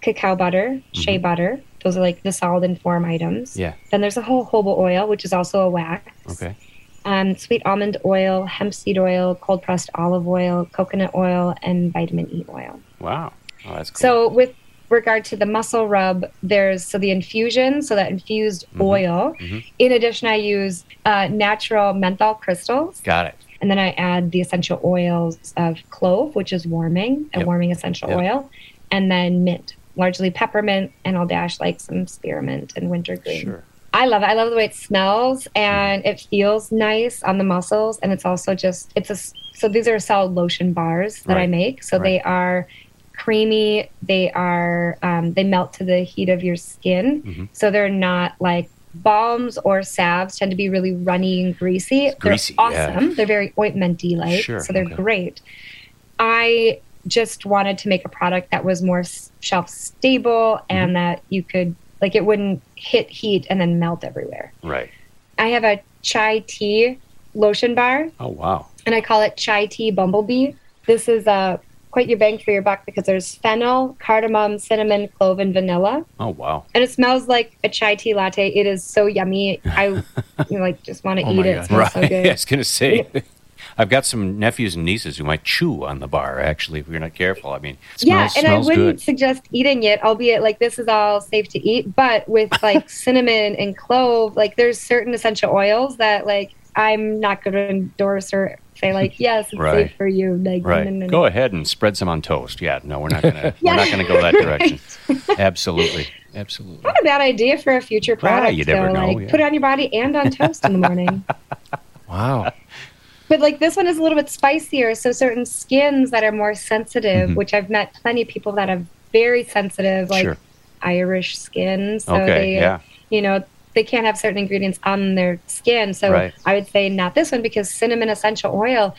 Speaker 4: cacao butter, shea
Speaker 2: Mm-hmm.
Speaker 4: butter. Those are like the solid and form items.
Speaker 2: Yeah.
Speaker 4: Then there's a whole jojoba oil, which is also a wax.
Speaker 2: Okay.
Speaker 4: Um, sweet almond oil, hemp seed oil, cold pressed olive oil, coconut oil, and vitamin E oil.
Speaker 2: Wow. Oh, that's cool.
Speaker 4: So with regard to the muscle rub, there's so the infusion, so that infused
Speaker 2: Mm-hmm.
Speaker 4: oil. In addition, I use uh, natural menthol crystals,
Speaker 2: got it.
Speaker 4: and then I add the essential oils of clove, which is warming, a
Speaker 2: Yep.
Speaker 4: warming essential
Speaker 2: Yep.
Speaker 4: oil, and then mint, largely peppermint, and I'll dash like some spearmint and wintergreen.
Speaker 2: Sure.
Speaker 4: I love it. I love the way it smells and it feels nice on the muscles. And it's also just, it's a, so these are solid lotion bars that I make. So
Speaker 2: Right.
Speaker 4: they are creamy. They are, um, they melt to the heat of your skin.
Speaker 2: Mhm.
Speaker 4: So they're not like balms or salves tend to be really runny and greasy.
Speaker 2: greasy,
Speaker 4: they're
Speaker 2: yeah.
Speaker 4: awesome. They're very ointmenty like.
Speaker 2: Sure,
Speaker 4: So they're
Speaker 2: okay.
Speaker 4: great. I just wanted to make a product that was more shelf stable
Speaker 2: Mm-hmm.
Speaker 4: and that you could like it wouldn't hit heat and then melt everywhere.
Speaker 2: Right.
Speaker 4: I have a chai tea lotion bar
Speaker 2: Oh wow.
Speaker 4: and I call it chai tea bumblebee. This is a quite your bang for your buck because there's fennel, cardamom, cinnamon, clove, and vanilla.
Speaker 2: Oh wow.
Speaker 4: And it smells like a chai tea latte. It is so yummy. I you know, like just want to
Speaker 1: Oh
Speaker 4: eat it. Smells
Speaker 2: Right.
Speaker 4: so
Speaker 2: I was gonna say. I've got some nephews and nieces who might chew on the bar. Actually, if we're not careful. I mean, it
Speaker 4: yeah,
Speaker 2: smells,
Speaker 4: and I wouldn't
Speaker 2: good.
Speaker 4: suggest eating it, albeit like this is all safe to eat. But with like cinnamon and clove, like there's certain essential oils that like I'm not going to endorse or say like yes, it's
Speaker 2: Right.
Speaker 4: safe for you. Like
Speaker 2: Right.
Speaker 4: no, no, no.
Speaker 2: Go ahead and spread some on toast. Yeah. No, we're not gonna.
Speaker 4: Yeah.
Speaker 2: We're not gonna go that direction. Absolutely. Absolutely.
Speaker 4: Not a bad idea for a future
Speaker 2: Yeah,
Speaker 4: product.
Speaker 2: you never
Speaker 4: though.
Speaker 2: know,
Speaker 4: Like
Speaker 2: yeah.
Speaker 4: put it on your body and on toast in the morning.
Speaker 1: Wow.
Speaker 4: But like this one is a little bit spicier, so certain skins that are more sensitive, which I've met plenty of people that have very sensitive, like
Speaker 2: Mm-hmm. Sure.
Speaker 4: Irish skin. So
Speaker 2: Okay,
Speaker 4: they,
Speaker 2: yeah.
Speaker 4: you know, they can't have certain ingredients on their skin. So
Speaker 2: Right.
Speaker 4: I would say not this one because cinnamon essential oil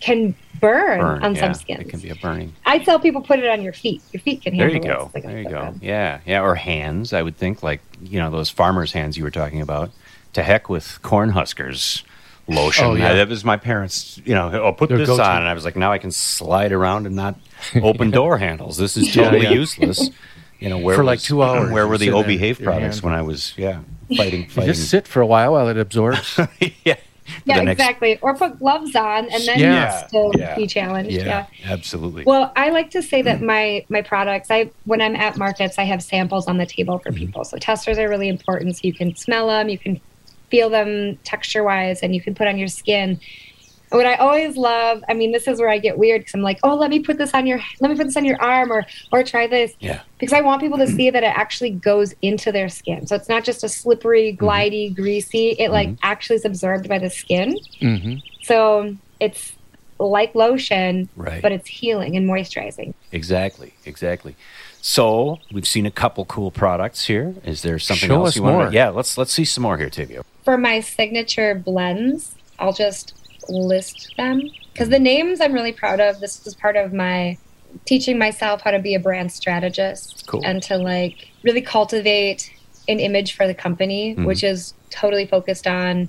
Speaker 4: can burn,
Speaker 2: Burn,
Speaker 4: on
Speaker 2: yeah.
Speaker 4: some skins.
Speaker 2: It can be a burning.
Speaker 4: I tell people put it on your feet. Your feet can handle it.
Speaker 2: There
Speaker 4: you go. Like
Speaker 2: There you
Speaker 4: foot
Speaker 2: go.
Speaker 4: rub.
Speaker 2: Yeah, yeah. Or hands, I would think, like you know those farmers' hands you were talking about. To heck with corn huskers lotion.
Speaker 1: Oh, yeah.
Speaker 2: that was my parents. You know, I'll put
Speaker 1: Their
Speaker 2: this
Speaker 1: go-to.
Speaker 2: on, and I was like, now I can slide around and not open door handles. This is totally
Speaker 1: yeah.
Speaker 2: useless. You know, where
Speaker 1: For like two hours,
Speaker 2: Where were the
Speaker 1: sit
Speaker 2: O
Speaker 1: there,
Speaker 2: Behave products when I was yeah fighting
Speaker 1: You
Speaker 2: fighting?
Speaker 1: just sit for a while while it absorbs.
Speaker 2: yeah.
Speaker 4: Yeah,
Speaker 2: next-
Speaker 4: exactly. Or put gloves on and then
Speaker 1: Yeah,
Speaker 4: you'll still
Speaker 2: yeah,
Speaker 4: be challenged.
Speaker 2: Yeah,
Speaker 4: yeah.
Speaker 2: absolutely.
Speaker 4: Well, I like to say that mm. my my products, I when I'm at markets, I have samples on the table for mm-hmm. people. So testers are really important. So you can smell them, you can feel them texture wise, and you can put on your skin. What I always love, I mean, this is where I get weird because I'm like, oh, let me put this on your, let me put this on your arm, or or try this,
Speaker 2: yeah,
Speaker 4: because I want people to see that it actually goes into their skin. So it's not just a slippery, glidey, greasy. It like actually is absorbed by the skin.
Speaker 1: hmm
Speaker 4: So it's like lotion,
Speaker 2: Right.
Speaker 4: but it's healing and moisturizing.
Speaker 2: exactly, exactly. So we've seen a couple cool products here. Is there something
Speaker 1: Show
Speaker 2: else
Speaker 1: us
Speaker 2: you want? To, yeah, let's let's see some more here, Tavia.
Speaker 4: For my signature blends, I'll just list them because the names I'm really proud of. This was part of my teaching myself how to be a brand strategist
Speaker 2: Cool.
Speaker 4: and to like really cultivate an image for the company,
Speaker 2: Mm-hmm.
Speaker 4: which is totally focused on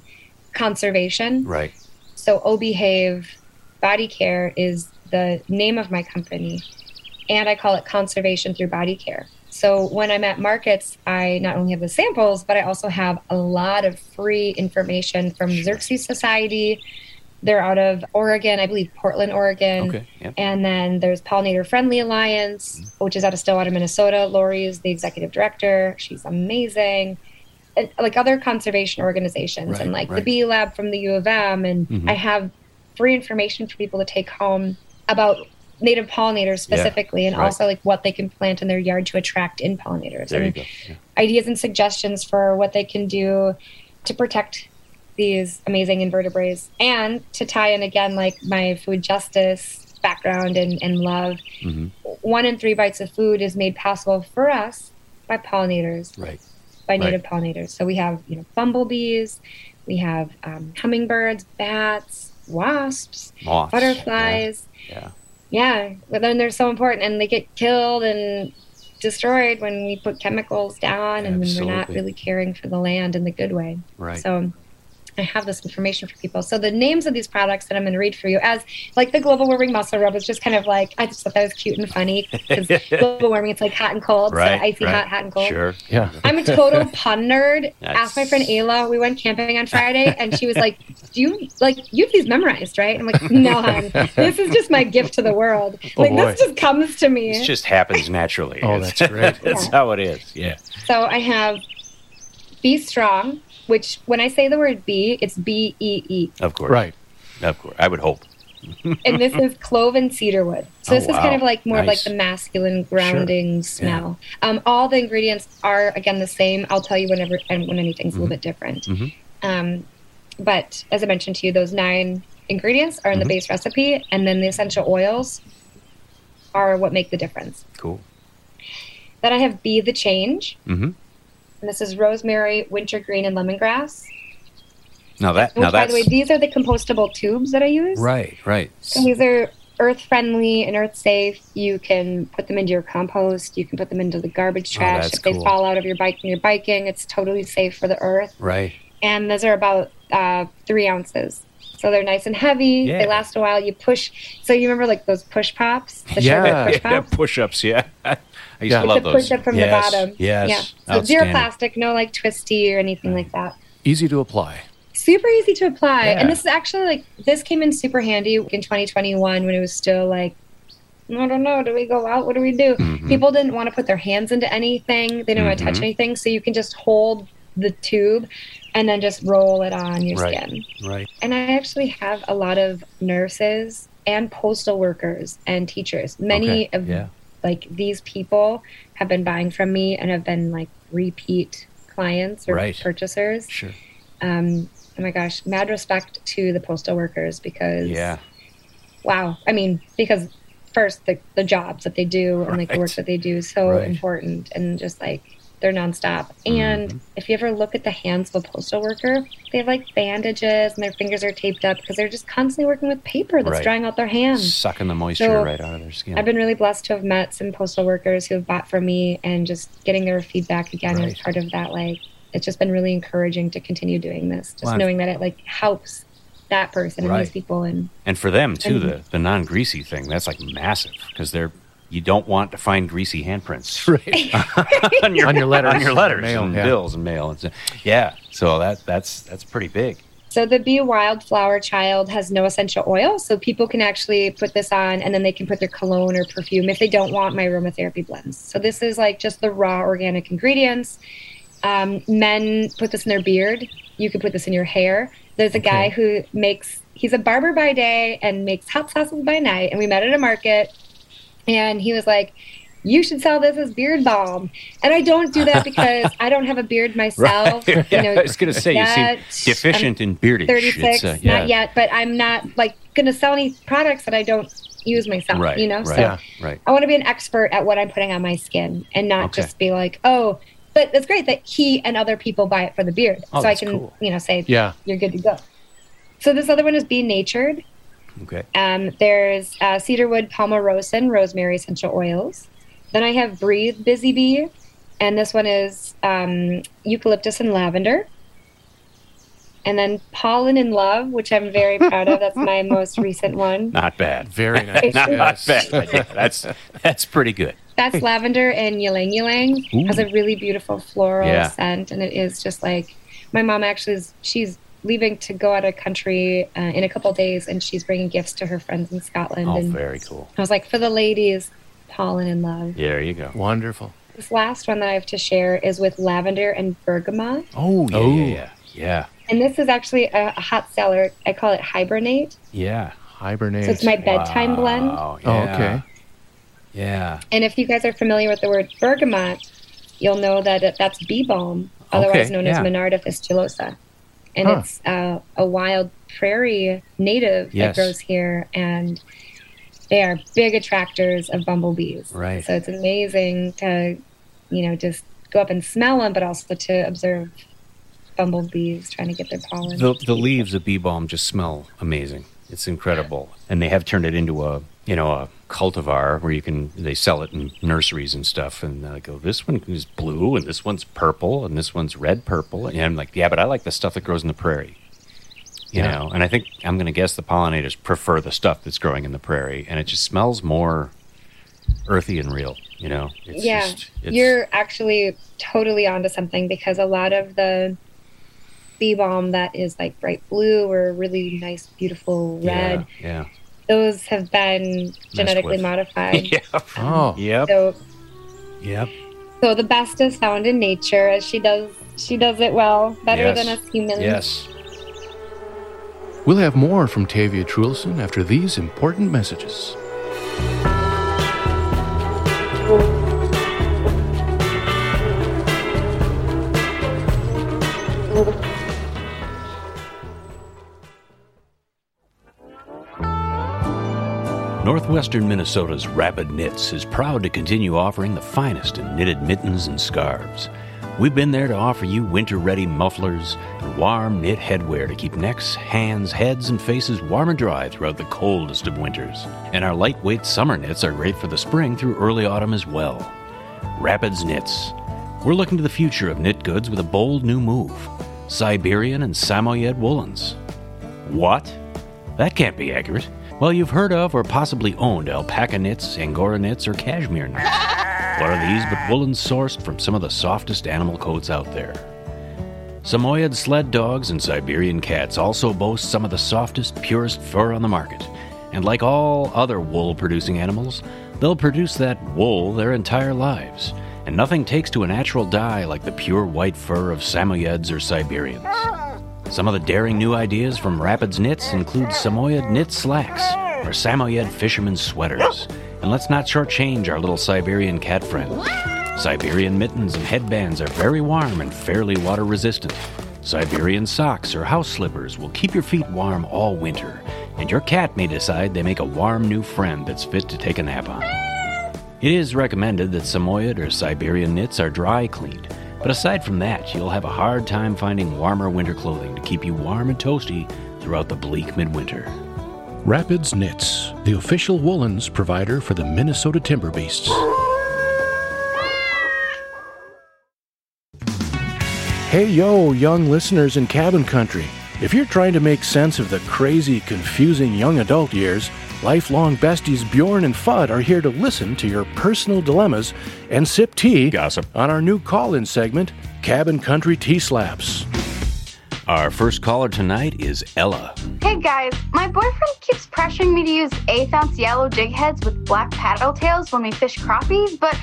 Speaker 4: conservation.
Speaker 2: Right.
Speaker 4: So O Behave Body Care is the name of my company, and I call it conservation through body care. So when I'm at markets, I not only have the samples, but I also have a lot of free information from Xerces Society. They're out of Oregon, I believe Portland, Oregon.
Speaker 2: Okay. Yeah.
Speaker 4: And then there's Pollinator Friendly Alliance, which is out of Stillwater, Minnesota. Lori is the executive director. She's amazing. And, like other conservation organizations,
Speaker 2: Right,
Speaker 4: and like the
Speaker 2: right.
Speaker 4: Bee Lab from the U of M. And
Speaker 2: Mhm.
Speaker 4: I have free information for people to take home about native pollinators specifically, and
Speaker 2: right.
Speaker 4: also like what they can plant in their yard to attract in pollinators.
Speaker 2: There you
Speaker 4: and
Speaker 2: go. Yeah.
Speaker 4: ideas and suggestions for what they can do to protect these amazing invertebrates and to tie in again like my food justice background and, and love
Speaker 2: Mhm.
Speaker 4: one in three bites of food is made possible for us by pollinators
Speaker 2: Right.
Speaker 4: by
Speaker 2: Right.
Speaker 4: native pollinators so we have you know bumblebees we have um, hummingbirds bats wasps
Speaker 2: Moths.
Speaker 4: butterflies
Speaker 2: Yeah.
Speaker 4: yeah, but then they're so important and they get killed and destroyed when we put chemicals down and when we're not really caring for the land in the good way.
Speaker 2: Right.
Speaker 4: So I have this information for people. So the names of these products that I'm going to read for you, as like the global warming muscle rub, is just kind of like I just thought that was cute and funny because global warming it's like hot and cold,
Speaker 2: Right.
Speaker 4: so icy
Speaker 2: right.
Speaker 4: hot, hot and cold.
Speaker 2: Sure.
Speaker 1: Yeah.
Speaker 4: I'm a total pun nerd.
Speaker 2: That's-
Speaker 4: Asked my friend Ayla. We went camping on Friday, and she was like, "Do you like you have these memorized, right?" I'm like, "No, hon. This is just my gift to the world.
Speaker 1: Oh,
Speaker 4: like
Speaker 1: boy.
Speaker 4: this just comes to me."
Speaker 2: It just happens naturally.
Speaker 1: Oh, that's great.
Speaker 2: that's
Speaker 4: Yeah.
Speaker 2: how it is. Yeah.
Speaker 4: so I have Be Strong, which when I say the word "be," it's B E E,
Speaker 2: Of course.
Speaker 1: Right.
Speaker 2: Of course. I would hope.
Speaker 4: and this is clove and cedarwood. So
Speaker 2: Oh,
Speaker 4: this is kind of like more of like the masculine grounding smell. Um, all the ingredients are again the same. I'll tell you whenever and when anything's a little bit different.
Speaker 2: Mhm.
Speaker 4: Um, but as I mentioned to you, those nine ingredients are in the
Speaker 2: Mhm.
Speaker 4: base recipe, and then the essential oils are what make the difference.
Speaker 2: Cool.
Speaker 4: Then I have Be the Change,
Speaker 2: hmm
Speaker 4: and this is rosemary, wintergreen, and lemongrass.
Speaker 2: Now that
Speaker 4: Which,
Speaker 2: now
Speaker 4: by
Speaker 2: that's
Speaker 4: the way, these are the compostable tubes that I use.
Speaker 2: right. Right.
Speaker 4: These are earth friendly and earth safe. You can put them into your compost. You can put them into the garbage
Speaker 2: Oh,
Speaker 4: trash.
Speaker 2: that's
Speaker 4: if they fall out of your bike when you're biking, it's totally safe for the earth.
Speaker 2: Right.
Speaker 4: And those are about uh, three ounces. So they're nice and heavy.
Speaker 2: Yeah.
Speaker 4: They last a while. You push. So you remember like those push pops? The
Speaker 1: Yeah.
Speaker 4: Push
Speaker 2: yeah,
Speaker 4: pops?
Speaker 2: push-ups. Yeah, I used
Speaker 1: Yeah.
Speaker 2: to love those.
Speaker 4: push up from
Speaker 2: yes,
Speaker 4: the bottom.
Speaker 2: Yes,
Speaker 4: Yeah. So zero plastic, no like twisty or anything like that.
Speaker 1: Easy to apply.
Speaker 4: super easy to apply.
Speaker 2: Yeah.
Speaker 4: And this is actually like this came in super handy in 2021 when it was still like I don't know, do we go out? What do we do?
Speaker 2: Mm-hmm.
Speaker 4: People didn't want to put their hands into anything. They didn't want to touch anything, so you can just hold the tube and then just roll it on your
Speaker 2: Right.
Speaker 4: skin.
Speaker 2: Right.
Speaker 4: And I actually have a lot of nurses and postal workers and teachers. Many
Speaker 2: Okay.
Speaker 4: of
Speaker 2: Yeah.
Speaker 4: like these people have been buying from me and have been like repeat clients or
Speaker 2: Right.
Speaker 4: purchasers
Speaker 2: Sure.
Speaker 4: um, oh my gosh, mad respect to the postal workers because
Speaker 2: Yeah.
Speaker 4: wow. I mean, because first the, the jobs that they do and like the work that they do is so
Speaker 2: Right.
Speaker 4: important and just like they're nonstop.
Speaker 2: Mm-hmm.
Speaker 4: And if you ever look at the hands of a postal worker, they have like bandages and their fingers are taped up because they're just constantly working with paper that's
Speaker 2: Right.
Speaker 4: drying out their hands.
Speaker 2: Sucking the moisture
Speaker 4: So,
Speaker 2: right out of their skin.
Speaker 4: I've been really blessed to have met some postal workers who have bought from me and just getting their feedback again
Speaker 2: Right.
Speaker 4: as part of that. Like, it's just been really encouraging to continue doing this, just
Speaker 2: Well,
Speaker 4: knowing that it like helps that person and these people. And
Speaker 2: And for them too,
Speaker 4: And-
Speaker 2: the the non greasy thing that's like massive because they're you don't want to find greasy handprints
Speaker 1: Right.
Speaker 2: on your
Speaker 1: On your letters,
Speaker 2: on your letters
Speaker 1: mail,
Speaker 2: and
Speaker 1: yeah.
Speaker 2: bills and mail. And so, yeah, so that that's that's pretty big.
Speaker 4: so the Be a Wildflower Child has no essential oil, so people can actually put this on and then they can put their cologne or perfume if they don't want my aromatherapy blends. So this is like just the raw organic ingredients. Um, men put this in their beard. You could put this in your hair. There's a guy who makes, he's a barber by day and makes hot sauces by night. And we met at a market and he was like, you should sell this as beard balm. And I don't do that because I don't have a beard myself.
Speaker 2: yeah,
Speaker 4: You know,
Speaker 2: I was gonna say you seem deficient in beardage.
Speaker 4: 36,
Speaker 2: It's, uh, yeah.
Speaker 4: not yet, but I'm not like going to sell any products that I don't use myself,
Speaker 2: Right.
Speaker 4: you know?
Speaker 2: Right.
Speaker 4: So
Speaker 1: Yeah.
Speaker 2: Right.
Speaker 4: I want to be an expert at what I'm putting on my skin and not
Speaker 2: Okay.
Speaker 4: just be like, oh, but it's great that he and other people buy it for the beard.
Speaker 2: Oh,
Speaker 4: so I can,
Speaker 2: cool.
Speaker 4: you know, say,
Speaker 1: Yeah.
Speaker 4: you're good to go. So this other one is Be Natured.
Speaker 2: Okay.
Speaker 4: Um, there's uh, cedarwood, palmarosa, rosemary essential oils. Then I have Breathe Busy Bee, and this one is um, eucalyptus and lavender. And then Pollen in Love, which I'm very proud of. That's my most recent one.
Speaker 2: Not bad.
Speaker 1: Very nice.
Speaker 2: Not
Speaker 1: yes.
Speaker 2: bad. Yeah, that's that's pretty good.
Speaker 4: That's lavender and ylang ylang. Has a really beautiful floral
Speaker 2: Yeah.
Speaker 4: scent, and it is just like my mom actually is. She's leaving to go out of country uh, in a couple days, and she's bringing gifts to her friends in Scotland.
Speaker 2: Oh,
Speaker 4: and
Speaker 2: very cool.
Speaker 4: I was like, for the ladies, pollen and love.
Speaker 2: There you go.
Speaker 1: Wonderful.
Speaker 4: This last one that I have to share is with lavender and bergamot.
Speaker 2: Oh yeah,
Speaker 1: Oh.
Speaker 2: yeah, yeah, yeah,
Speaker 4: And this is actually a, a hot seller. I call it Hibernate.
Speaker 2: yeah.
Speaker 1: Hibernate.
Speaker 4: So it's my bedtime blend.
Speaker 2: Wow,
Speaker 1: Oh, okay.
Speaker 2: Yeah.
Speaker 4: And if you guys are familiar with the word bergamot, you'll know that it, that's bee balm, otherwise
Speaker 2: Okay,
Speaker 4: known
Speaker 2: yeah.
Speaker 4: as Monarda fistulosa. And
Speaker 1: Huh.
Speaker 4: it's uh, a wild prairie native
Speaker 2: Yes.
Speaker 4: that grows here. And they are big attractors of bumblebees.
Speaker 2: Right.
Speaker 4: So it's amazing to, you know, just go up and smell them, but also to observe bumblebees trying to get their pollen.
Speaker 2: The the leaves of bee balm just smell amazing. It's incredible, and they have turned it into a you know a cultivar where you can they sell it in nurseries and stuff. And I go, this one is blue, and this one's purple, and this one's red purple. And I'm like, yeah, but I like the stuff that grows in the prairie. You
Speaker 1: Yeah.
Speaker 2: know, and I think I'm going to guess the pollinators prefer the stuff that's growing in the prairie, and it just smells more earthy and real. You know, it's
Speaker 4: yeah,
Speaker 2: just, it's,
Speaker 4: you're actually totally onto something because a lot of the bee balm that is like bright blue or really nice, beautiful red,
Speaker 2: Yeah,
Speaker 4: those have been genetically modified.
Speaker 2: yeah. yep.
Speaker 1: Oh,
Speaker 2: Yep.
Speaker 4: So,
Speaker 2: Yep.
Speaker 4: so the best is found in nature, as she does. She does it well, better
Speaker 2: Yes.
Speaker 4: than us humans.
Speaker 2: Yes.
Speaker 1: We'll have more from Tavia Trulson after these important messages.
Speaker 2: Northwestern Minnesota's Rapids Knits is proud to continue offering the finest in knitted mittens and scarves. We've been there to offer you winter ready mufflers and warm knit headwear to keep necks, hands, heads, and faces warm and dry throughout the coldest of winters. And our lightweight summer knits are great for the spring through early autumn as well. Rapids Knits. We're looking to the future of knit goods with a bold new move Siberian and Samoyed woolens. What? That can't be accurate. Well, you've heard of or possibly owned alpaca knits, angora knits, or cashmere knits. What are these but woolens sourced from some of the softest animal coats out there? Samoyed sled dogs and Siberian cats also boast some of the softest, purest fur on the market. And like all other wool producing animals, they'll produce that wool their entire lives. And nothing takes to a natural dye like the pure white fur of Samoyeds or Siberians. Some of the daring new ideas from Rapids Knits include Samoyed knit slacks or Samoyed fisherman's sweaters. And let's not shortchange our little Siberian cat friend. Siberian mittens and headbands are very warm and fairly water resistant. Siberian socks or house slippers will keep your feet warm all winter, and your cat may decide they make a warm new friend that's fit to take a nap on. It is recommended that Samoyed or Siberian knits are dry cleaned, but aside from that, you'll have a hard time finding warmer winter clothing to keep you warm and toasty throughout the bleak midwinter.
Speaker 1: Rapids Knits, the official woolens provider for the Minnesota Timber Beasts. Hey yo, young listeners in cabin country. If you're trying to make sense of the crazy, confusing young adult years, lifelong besties Bjorn and Fudd are here to listen to your personal dilemmas and sip tea
Speaker 2: Gossip.
Speaker 1: on our new call-in segment, Cabin Country Tea Slaps.
Speaker 2: Our first caller tonight is Ella.
Speaker 5: Hey guys, my boyfriend keeps pressuring me to use eighth ounce yellow jig heads with black paddle tails when we fish crappies, but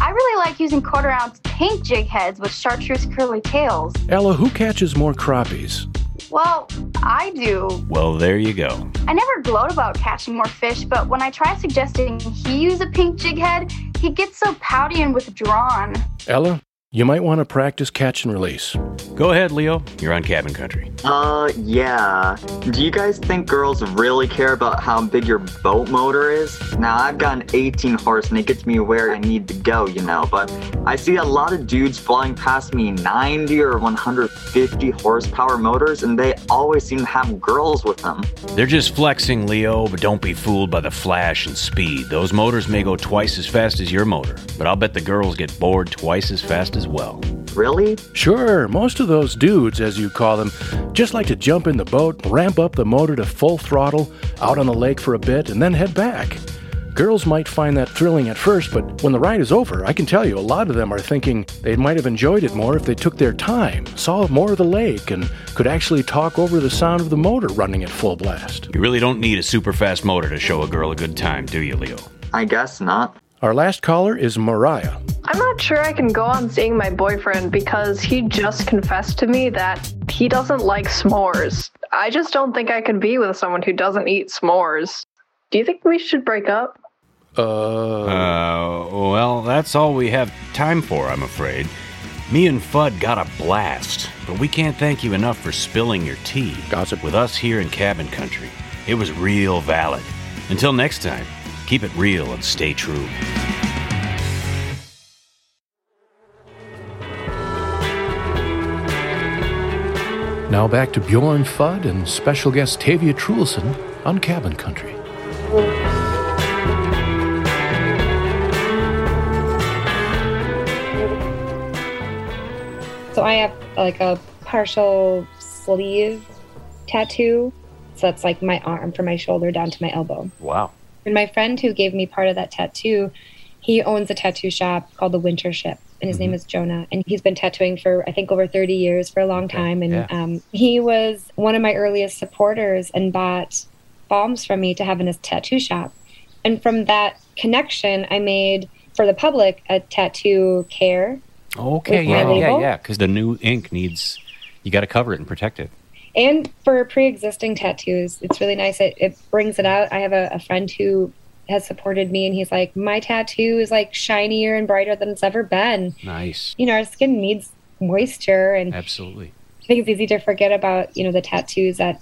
Speaker 5: I really like using quarter ounce pink jig heads with chartreuse curly tails.
Speaker 1: Ella, who catches more crappies?
Speaker 5: Well, I do.
Speaker 2: Well, there you go.
Speaker 5: I never gloat about catching more fish, but when I try suggesting he use a pink jig head, he gets so pouty and withdrawn.
Speaker 1: Ella, you might want to practice catch and release.
Speaker 2: Go ahead, Leo. You're on Cabin Country.
Speaker 6: Uh, yeah. Do you guys think girls really care about how big your boat motor is? Now, I've got an 18 horse and it gets me where I need to go, you know, but I see a lot of dudes flying past me 90 or 150 horsepower motors and they always seem to have girls with them.
Speaker 2: They're just flexing, Leo, but don't be fooled by the flash and speed. Those motors may go twice as fast as your motor, but I'll bet the girls get bored twice as fast as well.
Speaker 6: Really?
Speaker 1: Sure, most of those dudes, as you call them, just like to jump in the boat, ramp up the motor to full throttle, out on the lake for a bit, and then head back. Girls might find that thrilling at first, but when the ride is over, I can tell you a lot of them are thinking they might have enjoyed it more if they took their time, saw more of the lake, and could actually talk over the sound of the motor running at full blast.
Speaker 2: You really don't need a super fast motor to show a girl a good time, do you, Leo?
Speaker 6: I guess not.
Speaker 1: Our last caller is Mariah.
Speaker 7: I'm not sure I can go on seeing my boyfriend because he just confessed to me that he doesn't like s'mores. I just don't think I can be with someone who doesn't eat s'mores. Do you think we should break up?
Speaker 1: Uh,
Speaker 2: Uh, well, that's all we have time for, I'm afraid. Me and Fudd got a blast, but we can't thank you enough for spilling your tea.
Speaker 1: Gossip.
Speaker 2: With us here in Cabin Country. It was real valid. Until next time, keep it real and stay true.
Speaker 1: now back to Bjorn Fudd and special guest Tavia Trulson on Cabin Country.
Speaker 4: So I have like a partial sleeve tattoo. So that's like my arm from my shoulder down to my elbow.
Speaker 2: Wow.
Speaker 4: And my friend who gave me part of that tattoo, he owns a tattoo shop called the Winter Ship, and his name is Jonah. And he's been tattooing for I think over 30 years for a long time. And
Speaker 2: yeah.
Speaker 4: um, he was one of my earliest supporters and bought balms from me to have in his tattoo shop. And from that connection, I made for the public a tattoo care
Speaker 2: Okay,
Speaker 4: my
Speaker 2: yeah, yeah, yeah. Because the new ink needs, you got to cover it and protect it.
Speaker 4: And for pre-existing tattoos it's really nice it, it brings it out i have a, a friend who has supported me and he's like my tattoo is like shinier and brighter than it's ever been
Speaker 2: Nice.
Speaker 4: you know our skin needs moisture and
Speaker 2: Absolutely.
Speaker 4: i think it's easy to forget about you know the tattoos that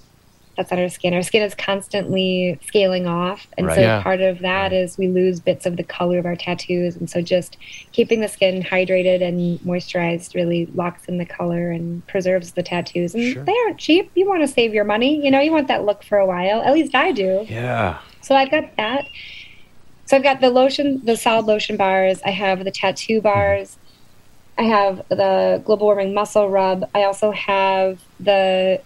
Speaker 4: that's on our skin our skin is constantly scaling off and
Speaker 2: Right.
Speaker 4: so
Speaker 1: Yeah.
Speaker 4: part of that is we lose bits of the color of our tattoos and so just keeping the skin hydrated and moisturized really locks in the color and preserves the tattoos and
Speaker 2: Sure.
Speaker 4: they aren't cheap you want to save your money you know you want that look for a while at least i do
Speaker 2: Yeah.
Speaker 4: so I've got that. So I've got the lotion, the solid lotion bars. I have the tattoo mm-hmm. bars. I have the global warming muscle rub. I also have the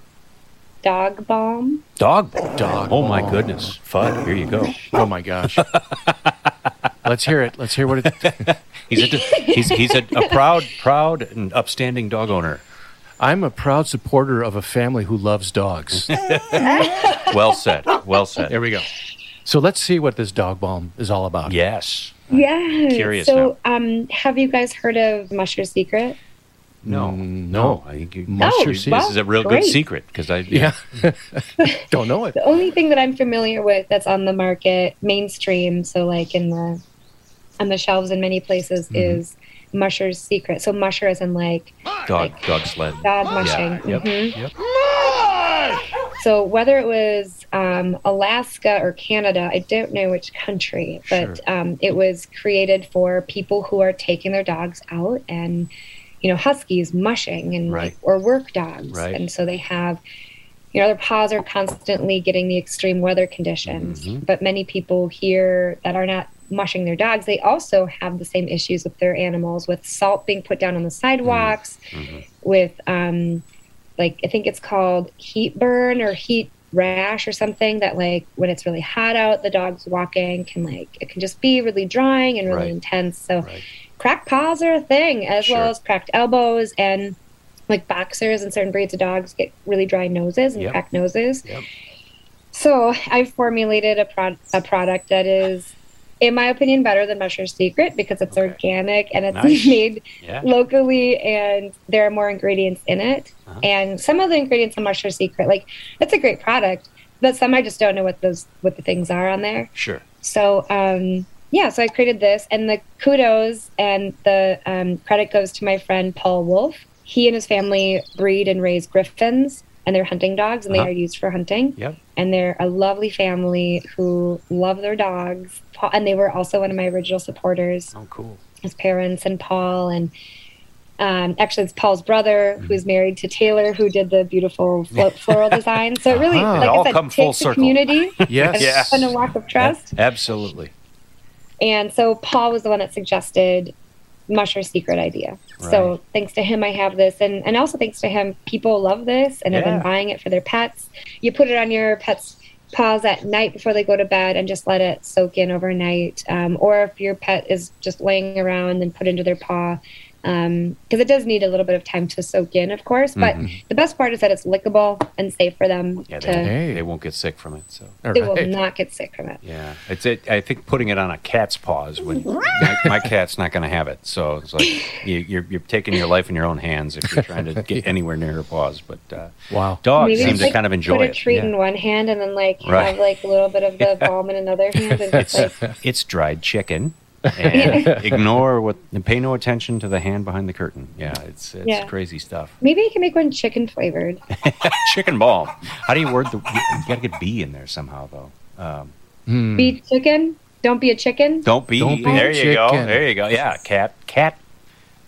Speaker 4: dog bomb.
Speaker 2: Dog.
Speaker 1: Dog
Speaker 2: Oh my goodness. Fudd, here you go.
Speaker 1: Oh my gosh. Let's hear it. Let's hear what it.
Speaker 2: He's a he's he's a, a proud proud and upstanding dog owner.
Speaker 1: I'm a proud supporter of a family who loves dogs.
Speaker 2: Well said. Well said.
Speaker 1: There we go. So let's see what this dog bomb is all about.
Speaker 2: Yes.
Speaker 4: Yeah.
Speaker 2: Curious
Speaker 4: So, um, have you guys heard of Musher Secret?
Speaker 2: No.
Speaker 1: Mm,
Speaker 2: No.
Speaker 1: no.
Speaker 2: I think you,
Speaker 1: Musher
Speaker 2: this
Speaker 1: Secret.
Speaker 2: is a real
Speaker 4: great.
Speaker 2: good secret because I
Speaker 1: Yeah. Don't know it.
Speaker 4: The only thing that I'm familiar with that's on the market, mainstream, so like in the on the shelves in many places,
Speaker 2: Mm-hmm.
Speaker 4: is Musher's Secret. So Musher is in like
Speaker 2: dog dog sled.
Speaker 4: dog mushing.
Speaker 2: Yeah. Yep.
Speaker 4: Mhm.
Speaker 2: Yep.
Speaker 4: So whether it was um, Alaska or Canada, I don't know which country, but um, it was created for people who are taking their dogs out and, you know, huskies mushing and
Speaker 2: Right.
Speaker 4: like, or work dogs,
Speaker 2: Right.
Speaker 4: and so they have, you know, their paws are constantly getting the extreme weather conditions.
Speaker 2: Mm-hmm.
Speaker 4: But many people here that are not mushing their dogs, they also have the same issues with their animals, with salt being put down on the sidewalks,
Speaker 2: Mm-hmm.
Speaker 4: with um, like I think it's called heat burn or heat rash or something that like when it's really hot out the dog's walking can like it can just be really drying and really
Speaker 2: Right.
Speaker 4: intense so
Speaker 2: Right.
Speaker 4: Cracked paws are a thing as well as cracked elbows and like boxers and certain breeds of dogs get really dry noses and
Speaker 2: Yep.
Speaker 4: cracked noses
Speaker 2: Yep.
Speaker 4: so I've formulated a, pro- a product that is, in my opinion, better than Musher's Secret because it's
Speaker 2: Okay.
Speaker 4: organic and it's
Speaker 2: Nice.
Speaker 4: made
Speaker 2: Yeah.
Speaker 4: locally and there are more ingredients in it.
Speaker 2: Uh-huh.
Speaker 4: And some of the ingredients in Musher's Secret, like it's a great product, but some I just don't know what those what the things are on there.
Speaker 2: Sure.
Speaker 4: So um, yeah, so I created this, and the kudos and the um, credit goes to my friend Paul Wolf. He and his family breed and raise griffons, and they're hunting dogs, and
Speaker 2: Uh-huh.
Speaker 4: they are used for hunting.
Speaker 2: Yep.
Speaker 4: And they're a lovely family who love their dogs. Paul, and they were also one of my original supporters
Speaker 2: Oh, cool.
Speaker 4: his parents and Paul and um, actually it's Paul's brother
Speaker 2: Mm-hmm.
Speaker 4: who's married to Taylor who did the beautiful flo- floral design. So it really,
Speaker 1: Ah.
Speaker 4: like
Speaker 2: It all
Speaker 4: I said, takes the
Speaker 2: circle.
Speaker 4: community
Speaker 1: Yes.
Speaker 4: and
Speaker 2: Yeah.
Speaker 4: it's a walk of trust.
Speaker 2: Absolutely.
Speaker 4: And so Paul was the one that suggested Musher's secret idea. So thanks to him, I have this, and and also thanks to him, people love this and have been buying it for their pets. You put it on your pet's paws at night before they go to bed, and just let it soak in overnight. Um, or if your pet is just laying around, then put into their paw. Because it does need a little bit of time to soak in, of course. But the best part is that it's lickable and safe for them
Speaker 2: Mm-hmm. Yeah,
Speaker 4: to.
Speaker 2: they,
Speaker 1: Hey.
Speaker 2: they won't get sick from it. So
Speaker 1: All
Speaker 4: They will not get sick from it.
Speaker 2: yeah, it's it. I think putting it on a cat's paws when my, my cat's not going to have it. So it's like you, you're you're taking your life in your own hands if you're trying to get anywhere near her paws. But uh,
Speaker 1: Wow.
Speaker 2: dogs
Speaker 4: Maybe
Speaker 2: seem to
Speaker 4: like,
Speaker 2: kind of enjoy it.
Speaker 4: put a treat
Speaker 2: Yeah.
Speaker 4: in one hand and then like
Speaker 2: Right.
Speaker 4: have like a little bit of the balm in another hand and just like
Speaker 2: It's dried chicken. And ignore what. And pay no attention to the hand behind the curtain. Yeah, it's it's
Speaker 4: Yeah.
Speaker 2: crazy stuff.
Speaker 4: maybe you can make one chicken flavored.
Speaker 2: chicken ball. How do you word the? You, you got to get B in there somehow, though. Um,
Speaker 1: Hmm.
Speaker 4: Be chicken. Don't be a chicken.
Speaker 2: Don't be.
Speaker 1: Don't be
Speaker 2: there
Speaker 1: a
Speaker 2: you go. There you go. Yeah, cat cat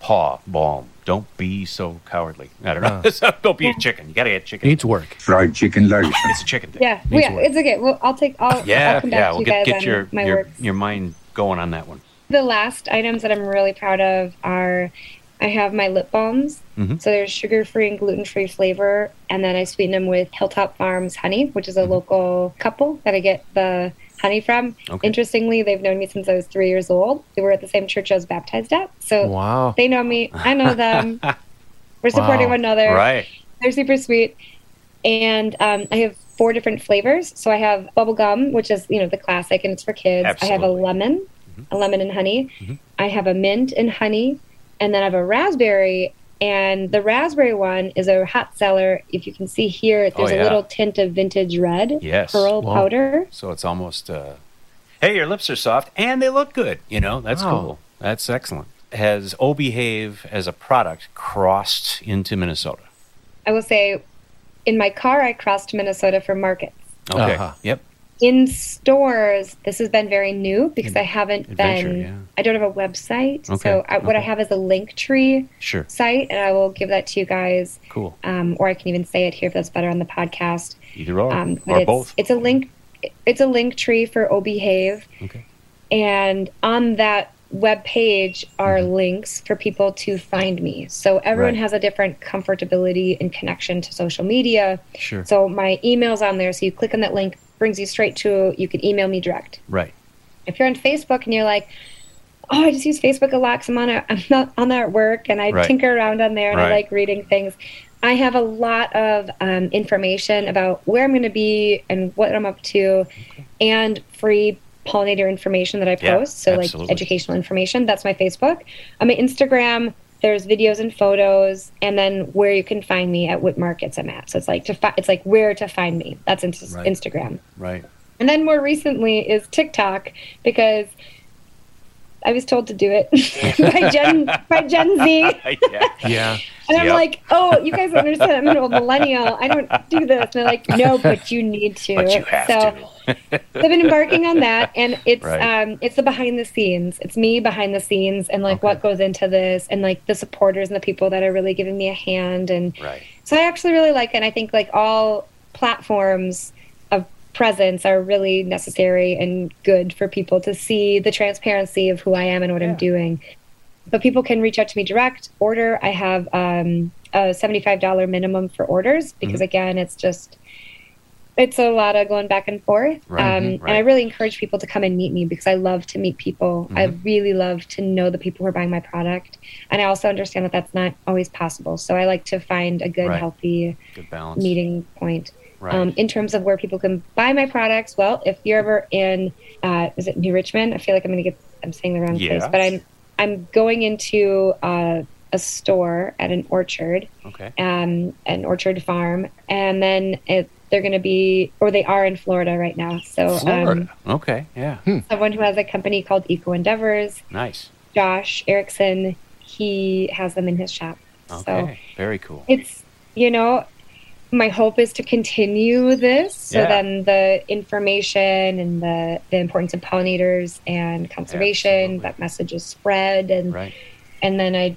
Speaker 2: paw balm. Don't be so cowardly. I don't know. So don't be a chicken. You gotta get chicken.
Speaker 1: Needs work.
Speaker 8: Fried chicken lotion.
Speaker 2: it's a chicken thing.
Speaker 4: Yeah, yeah, it's okay. Well, I'll take. I'll,
Speaker 2: Yeah,
Speaker 4: I'll come back
Speaker 2: yeah.
Speaker 4: to
Speaker 2: We'll
Speaker 4: you
Speaker 2: get,
Speaker 4: guys
Speaker 2: get
Speaker 4: on
Speaker 2: your
Speaker 4: my
Speaker 2: your,
Speaker 4: works.
Speaker 2: your mind going on that one.
Speaker 4: The last items that I'm really proud of are I have my lip balms.
Speaker 2: Mhm.
Speaker 4: So there's sugar free and gluten free flavor. And then I sweeten them with Hilltop Farms honey, which is a local couple that I get the honey from.
Speaker 2: Mm-hmm. Okay.
Speaker 4: Interestingly, they've known me since I was three years old. They were at the same church I was baptized at. So
Speaker 1: Wow.
Speaker 4: they know me. I know them. We're supporting
Speaker 1: Wow.
Speaker 4: one another.
Speaker 2: Right.
Speaker 4: They're super sweet. And um, I have four different flavors. So I have bubble gum, which is, you know, the classic and it's for kids. I have a
Speaker 2: Absolutely.
Speaker 4: lemon, a lemon and honey.
Speaker 2: Mhm.
Speaker 4: I have a mint and honey. And then I have a raspberry. And the raspberry one is a hot seller. If you can see here, there's
Speaker 2: Oh, yeah.
Speaker 4: a little tint of vintage red
Speaker 2: Yes.
Speaker 4: pearl
Speaker 1: Wow.
Speaker 4: powder.
Speaker 2: So it's almost. Uh, hey, your lips are soft and they look good. You know that's
Speaker 1: Wow.
Speaker 2: cool. That's excellent. Has O Behave as a product crossed into Minnesota?
Speaker 4: I will say, in my car, I crossed Minnesota for markets.
Speaker 2: Okay.
Speaker 1: Uh-huh.
Speaker 2: Yep.
Speaker 4: in stores this has been very new because i haven't
Speaker 2: Adventure,
Speaker 4: been
Speaker 2: yeah.
Speaker 4: i don't have a website
Speaker 2: Okay,
Speaker 4: so I, what i have is a link tree
Speaker 2: Sure.
Speaker 4: site and i will give that to you guys
Speaker 2: Cool.
Speaker 4: um, or i can even say it here if that's better on the podcast
Speaker 2: Either or,
Speaker 4: um,
Speaker 2: or
Speaker 4: it's,
Speaker 2: both.
Speaker 4: it's a link it's a link tree for obehave
Speaker 2: Okay.
Speaker 4: and on that web page are links for people to find me. So everyone
Speaker 8: Mm-hmm. Right.
Speaker 4: has a different comfortability and connection to social media.
Speaker 8: Sure.
Speaker 4: So my email's on there. So you click on that link, brings you straight to you can email me direct.
Speaker 8: Right.
Speaker 4: If you're on Facebook and you're like, oh, I just use Facebook a lot because I'm on a, I'm not on that at work and I
Speaker 8: Right.
Speaker 4: tinker around on there and
Speaker 8: Right.
Speaker 4: I like reading things. I have a lot of um, information about where I'm going to be and what I'm up to, and free pollinator information that I
Speaker 8: Yeah,
Speaker 4: post. so like educational information. That's my Facebook. On my Instagram, there's videos and photos, and then where you can find me at what markets I'm at. So it's like to fi- it's like where to find me. That's ins-
Speaker 8: Right.
Speaker 4: Instagram.
Speaker 8: Right.
Speaker 4: And then more recently is TikTok because I was told to do it by Gen by Gen Z.
Speaker 8: yeah.
Speaker 1: Yeah.
Speaker 4: And I'm
Speaker 8: Yep.
Speaker 4: like, oh, you guys don't understand. I'm an old millennial. I don't do this. And they're like, no, but you need to.
Speaker 8: But you have
Speaker 4: so
Speaker 8: to.
Speaker 4: I've been embarking on that, and it's
Speaker 8: Right.
Speaker 4: um, it's the behind the scenes. It's me behind the scenes, and like what goes into this, and like the supporters and the people that are really giving me a hand. And
Speaker 8: Right.
Speaker 4: so I actually really like it. And I think like all platforms of presence are really necessary and good for people to see the transparency of who I am and what I'm doing. But people can reach out to me direct, order. I have um, a $75 minimum for orders because,
Speaker 8: Mhm.
Speaker 4: again, it's just, it's a lot of going back and forth.
Speaker 8: Right,
Speaker 4: Um,
Speaker 8: mhm,
Speaker 4: And I really encourage people to come and meet me because I love to meet people. I
Speaker 8: Mhm.
Speaker 4: really love to know the people who are buying my product. And I also understand that that's not always possible. So I like to find a good,
Speaker 8: Right.
Speaker 4: healthy
Speaker 8: Good balance.
Speaker 4: meeting point.
Speaker 8: Right.
Speaker 4: Um, in terms of where people can buy my products, well, if you're ever in, uh, is it New Richmond? I feel like I'm going to get, I'm saying the wrong
Speaker 8: Yeah.
Speaker 4: place, but I'm, I'm going into uh, a store at an orchard,
Speaker 8: Okay.
Speaker 4: um, an orchard farm, and then it, they're going to be, or they are in Florida right now. So, um,
Speaker 8: Florida. okay. Yeah.
Speaker 4: someone who has a company called Eco Endeavors,
Speaker 8: Nice.
Speaker 4: Josh Erickson, he has them in his shop.
Speaker 8: Okay.
Speaker 4: So
Speaker 8: Very cool.
Speaker 4: it's you know my hope is to continue this so
Speaker 8: Yeah.
Speaker 4: then the information and the, the importance of pollinators and conservation that message is spread and
Speaker 8: Right.
Speaker 4: and then i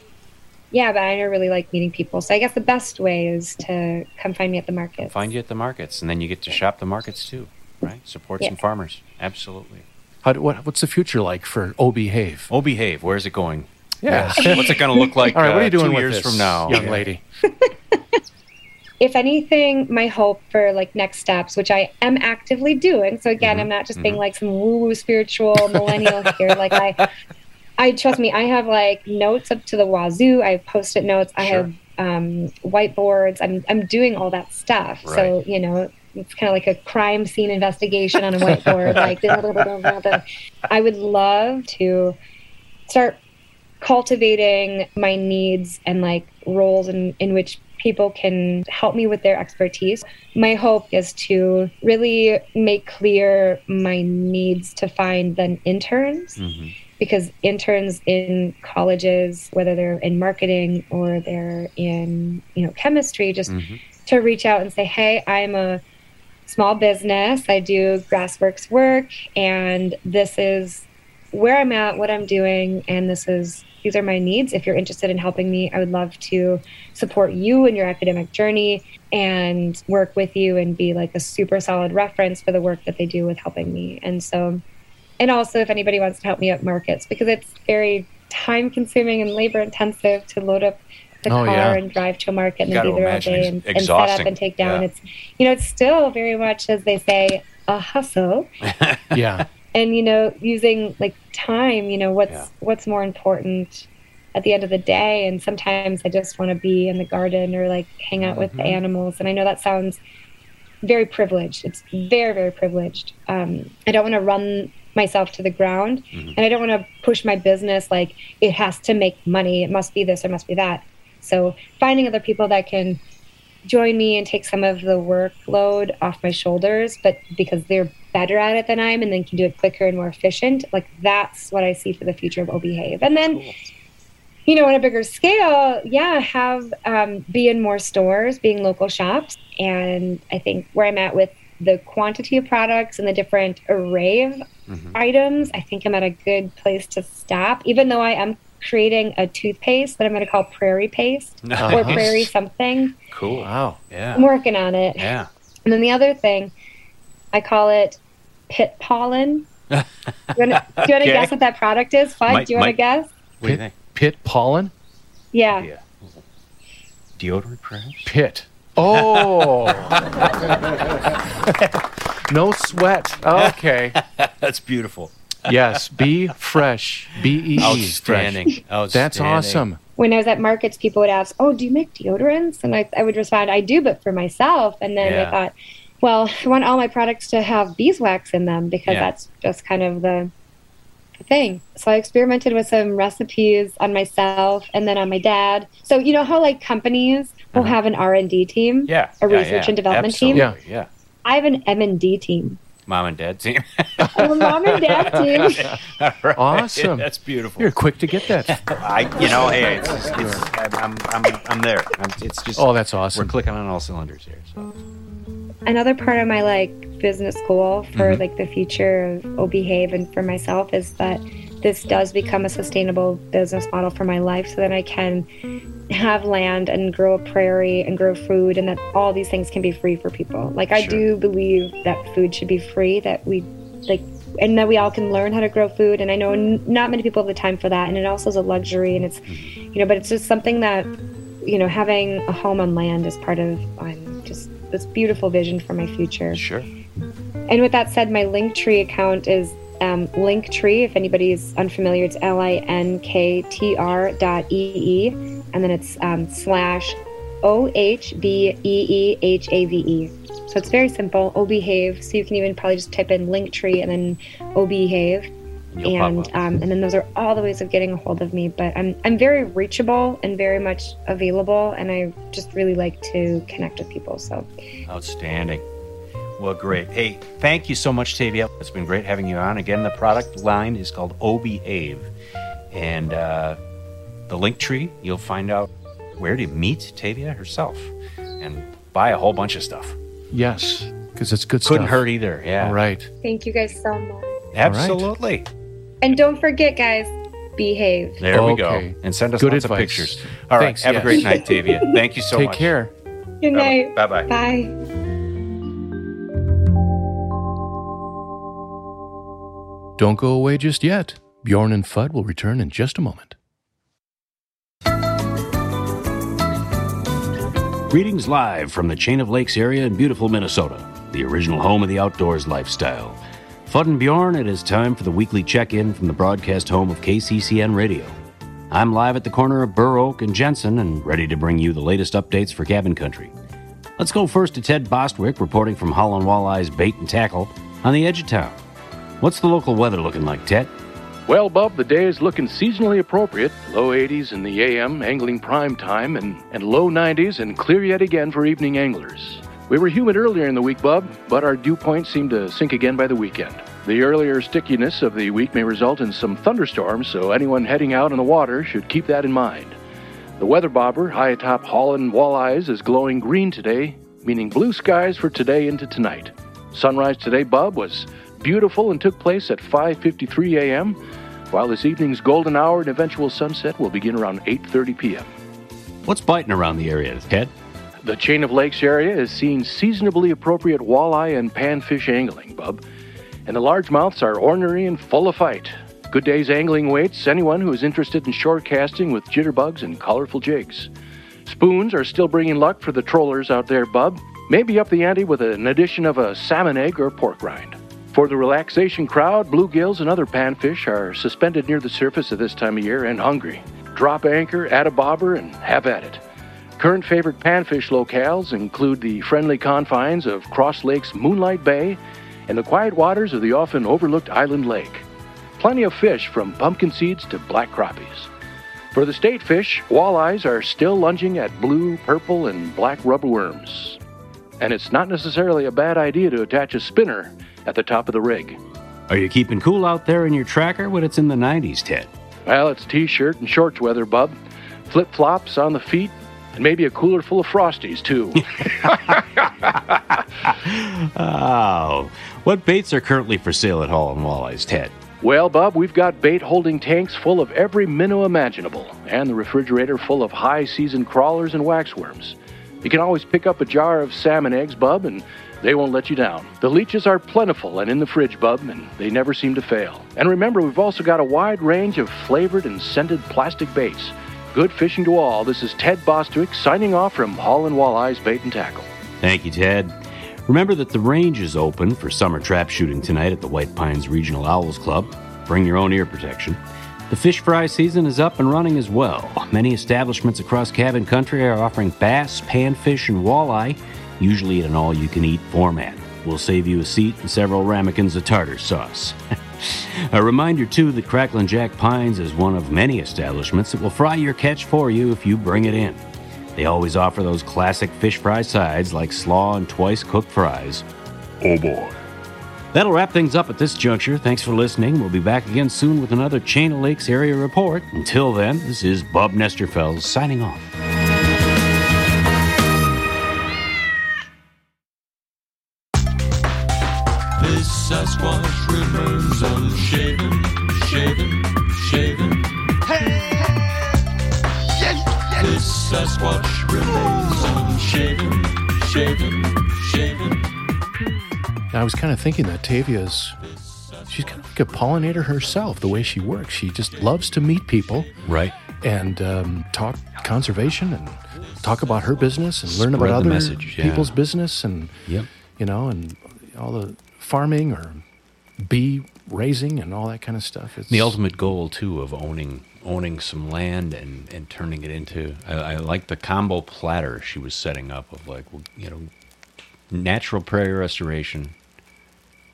Speaker 4: yeah but i really like meeting people so i guess the best way is to come find me at the market
Speaker 8: Find you at the markets, and then you get to shop the markets too, right? Support
Speaker 4: Yeah.
Speaker 8: some farmers. Absolutely.
Speaker 1: How, do- what, what's the future like for O Behave?
Speaker 8: Oh, behave. Where's it going?
Speaker 1: Yeah.
Speaker 8: What's it going to look like?
Speaker 1: All right, what are
Speaker 8: uh,
Speaker 1: you doing
Speaker 8: two
Speaker 1: with
Speaker 8: years
Speaker 1: this,
Speaker 8: from now,
Speaker 1: young
Speaker 8: Yeah.
Speaker 1: lady?
Speaker 4: if anything, my hope for like next steps, which I am actively doing. So again, I'm not just being like some woo woo spiritual millennial here. Like I, I trust me, I have like notes up to the wazoo. I have post-it notes. I have um, whiteboards. I'm I'm doing all that stuff. So you know, it's kind of like a crime scene investigation on a whiteboard. like blah, blah, blah. I would love to start cultivating my needs and like roles in, in which people can help me with their expertise. My hope is to really make clear my needs to find then interns
Speaker 8: Mm-hmm.
Speaker 4: because interns in colleges, whether they're in marketing or they're in, you know, chemistry, just
Speaker 8: Mm-hmm.
Speaker 4: to reach out and say, Hey, I'm a small business. I do grassworks work and this is where I'm at, what I'm doing, and this is these are my needs. If you're interested in helping me, I would love to support you in your academic journey and work with you and be like a super solid reference for the work that they do with helping me. And so and also if anybody wants to help me at markets because it's very time consuming and labor intensive to load up the
Speaker 8: Oh,
Speaker 4: car
Speaker 8: yeah.
Speaker 4: and drive to a market and then be there all day and, and set up and take down.
Speaker 8: Yeah.
Speaker 4: It's you know, it's still very much as they say, a hustle
Speaker 1: Yeah.
Speaker 4: And you know using like time you know what's
Speaker 8: Yeah.
Speaker 4: what's more important at the end of the day? And sometimes i just want to be in the garden or like hang out with the
Speaker 8: Mm-hmm.
Speaker 4: animals. And i know that sounds very privileged. It's very very privileged. Um, i don't want to run myself to the ground.
Speaker 8: Mm-hmm.
Speaker 4: and i don't want to push my business like it has to make money. It must be this or must be that. So finding other people that can join me and take some of the workload off my shoulders, but because they're better at it than I am and then can do it quicker and more efficient, like that's what I see for the future of OBehave. And then, you know, on a bigger scale, yeah, have um, be in more stores, being local shops. And I think where I'm at with the quantity of products and the different array of items, I think I'm at a good place to stop, even though I am creating a toothpaste that I'm going to call Prairie Paste or Prairie something.
Speaker 8: Cool.
Speaker 1: Wow.
Speaker 8: Yeah.
Speaker 4: I'm working on it.
Speaker 8: Yeah.
Speaker 4: And then the other thing, I call it pit pollen Do you want to
Speaker 2: Okay.
Speaker 4: guess what that product is? Fudd,
Speaker 2: Might-
Speaker 4: do you want to guess?
Speaker 2: What do you think?
Speaker 1: Pit pollen?
Speaker 4: Yeah.
Speaker 2: Yeah. Deodorant, perhaps?
Speaker 1: Pit. Oh. no sweat. Okay.
Speaker 2: That's beautiful.
Speaker 1: Yes. Be fresh. B E E.
Speaker 2: Outstanding.
Speaker 1: fresh. That's awesome.
Speaker 4: When I was at markets, people would ask, "Oh, do you make deodorants?" And I, I would respond, "I do, but for myself." And then
Speaker 2: Yeah.
Speaker 4: I thought, well, I want all my products to have beeswax in them because
Speaker 2: Yeah.
Speaker 4: that's just kind of the, the thing. So I experimented with some recipes on myself and then on my dad. So you know how like companies will have an R and D team,
Speaker 2: Uh-huh. Yeah.
Speaker 4: a
Speaker 2: yeah,
Speaker 4: research
Speaker 2: yeah.
Speaker 4: and development team.
Speaker 2: Absolutely, Yeah.
Speaker 4: I have an M and D team.
Speaker 2: Mom and dad team.
Speaker 4: I'm mom and dad team.
Speaker 2: All right.
Speaker 1: Awesome.
Speaker 2: That's beautiful.
Speaker 1: You're quick to get that.
Speaker 2: I, you know, hey, it's, just, it's I'm, I'm, I'm there. I'm, it's just.
Speaker 1: Oh, that's awesome.
Speaker 2: We're clicking on all cylinders here. So.
Speaker 4: Another part of my like business goal for
Speaker 2: Mhm.
Speaker 4: like the future of O Behave and for myself is that this does become a sustainable business model for my life so that I can have land and grow a prairie and grow food and that all these things can be free for people. Like I do believe that food should be free that we like and that we all can learn how to grow food and I know n- not many people have the time for that and it also is a luxury and it's you know but it's just something that you know having a home on land is part of um, this beautiful vision for my future.
Speaker 2: Sure.
Speaker 4: And with that said, my Linktree account is um, Linktree. If anybody is unfamiliar, it's L I N K T R dot E E, and then it's um, slash O H B E E H A V E. So it's very simple. O Behave. So you can even probably just type in Linktree and then O Behave.
Speaker 2: You'll
Speaker 4: And um, and then those are all the ways of getting a hold of me. But I'm I'm very reachable and very much available, and I just really like to connect with people. So
Speaker 2: Outstanding. Well, great. Hey, thank you so much, Tavia. It's been great having you on. Again, the product line is called Obehave. And uh, the link tree, you'll find out where to meet Tavia herself and buy a whole bunch of stuff.
Speaker 1: Yes. Because it's good stuff.
Speaker 2: Couldn't hurt either. Yeah.
Speaker 1: All right.
Speaker 4: thank you guys so much.
Speaker 2: Absolutely.
Speaker 4: And don't forget, guys, behave.
Speaker 2: There we go. And send us
Speaker 1: Good
Speaker 2: lots
Speaker 1: advice.
Speaker 2: of pictures. All right.
Speaker 1: Thanks,
Speaker 2: have
Speaker 1: yes.
Speaker 2: a great night, Tavia. Thank you so
Speaker 1: Take
Speaker 2: much.
Speaker 1: Take care.
Speaker 4: Good night.
Speaker 2: Bye bye.
Speaker 4: Bye.
Speaker 1: Don't go away just yet. Bjorn and Fudd will return in just a moment.
Speaker 2: Greetings live from the Chain of Lakes area in beautiful Minnesota, the original home of the outdoors lifestyle. Fudd and Bjorn, it is time for the weekly check in from the broadcast home of KCCN Radio. I'm live at the corner of Burr Oak and Jensen and ready to bring you the latest updates for cabin country. Let's go first to Ted Bostwick reporting from Holland Walleye's Bait and Tackle on the edge of town. What's the local weather looking like, Ted?
Speaker 1: Well, Bub, the day is looking seasonally appropriate. Low 80s in the AM, angling prime time, and, and low 90s and clear yet again for evening anglers. We were humid earlier in the week, Bub, but our dew point seemed to sink again by the weekend. The earlier stickiness of the week may result in some thunderstorms, so anyone heading out on the water should keep that in mind. The weather bobber high atop Holland Walleyes is glowing green today, meaning blue skies for today into tonight. Sunrise today, Bub, was beautiful and took place at 5:53 a.m., while this evening's golden hour and eventual sunset will begin around 8:30 p.m.
Speaker 2: What's biting around the area, Ted?
Speaker 1: The chain of lakes area is seeing seasonably appropriate walleye and panfish angling, Bub, and the largemouths are ornery and full of fight. Good day's angling waits anyone who is interested in shore casting with jitterbugs and colorful jigs. Spoons are still bringing luck for the trollers out there, Bub. Maybe up the ante with an addition of a salmon egg or pork rind. For the relaxation crowd, bluegills and other panfish are suspended near the surface at this time of year and hungry. Drop anchor, add a bobber, and have at it. Current favorite panfish locales include the friendly confines of Cross Lake's Moonlight Bay and the quiet waters of the often overlooked Island Lake. Plenty of fish from pumpkin seeds to black crappies. For the state fish, walleyes are still lunging at blue, purple, and black rubber worms. And it's not necessarily a bad idea to attach a spinner at the top of the rig.
Speaker 2: Are you keeping cool out there in your tracker when it's in the 90s, Ted?
Speaker 1: Well, it's t shirt and shorts weather, bub. Flip flops on the feet, and maybe a cooler full of Frosties, too.
Speaker 2: Oh, what baits are currently for sale at Hall and Walleyes, Ted?
Speaker 1: well, Bub, we've got bait holding tanks full of every minnow imaginable, and the refrigerator full of high season crawlers and waxworms. You can always pick up a jar of salmon eggs, Bub, and They won't let you down. The leeches are plentiful and in the fridge, bub, and they never seem to fail. And remember, we've also got a wide range of flavored and scented plastic baits. Good fishing to all. This is Ted Bostwick signing off from Hall and Walleye's Bait and Tackle.
Speaker 2: Thank you, Ted. Remember that the range is open for summer trap shooting tonight at the White Pines Regional Owls Club. Bring your own ear protection. The fish fry season is up and running as well. Many establishments across Cabin Country are offering bass, panfish, and walleye, usually in an all you can eat format. We'll save you a seat and several ramekins of tartar sauce. a reminder, too, that Cracklin' Jack Pines is one of many establishments that will fry your catch for you if you bring it in. They always offer those classic fish fry sides like slaw and twice cooked fries. Oh boy. That'll wrap things up at this juncture. Thanks for listening. We'll be back again soon with another Chain of Lakes area report. Until then, this is Bob Nesterfeld signing off.
Speaker 9: Sasquatch remains unshaven, shaven, shaven.
Speaker 1: I was kind of thinking that Tavia's, she's kind of like a pollinator herself, the way she works. She just loves to meet people.
Speaker 2: Right.
Speaker 1: And um, talk conservation and talk about her business and learn
Speaker 2: Spread
Speaker 1: about other
Speaker 2: message, yeah.
Speaker 1: people's business and,
Speaker 2: Yep.
Speaker 1: you know, and all the farming or bee raising and all that kind of stuff. It's
Speaker 2: The ultimate goal too of owning owning some land and, and turning it into I, I like the combo platter she was setting up of like well, you know natural prairie restoration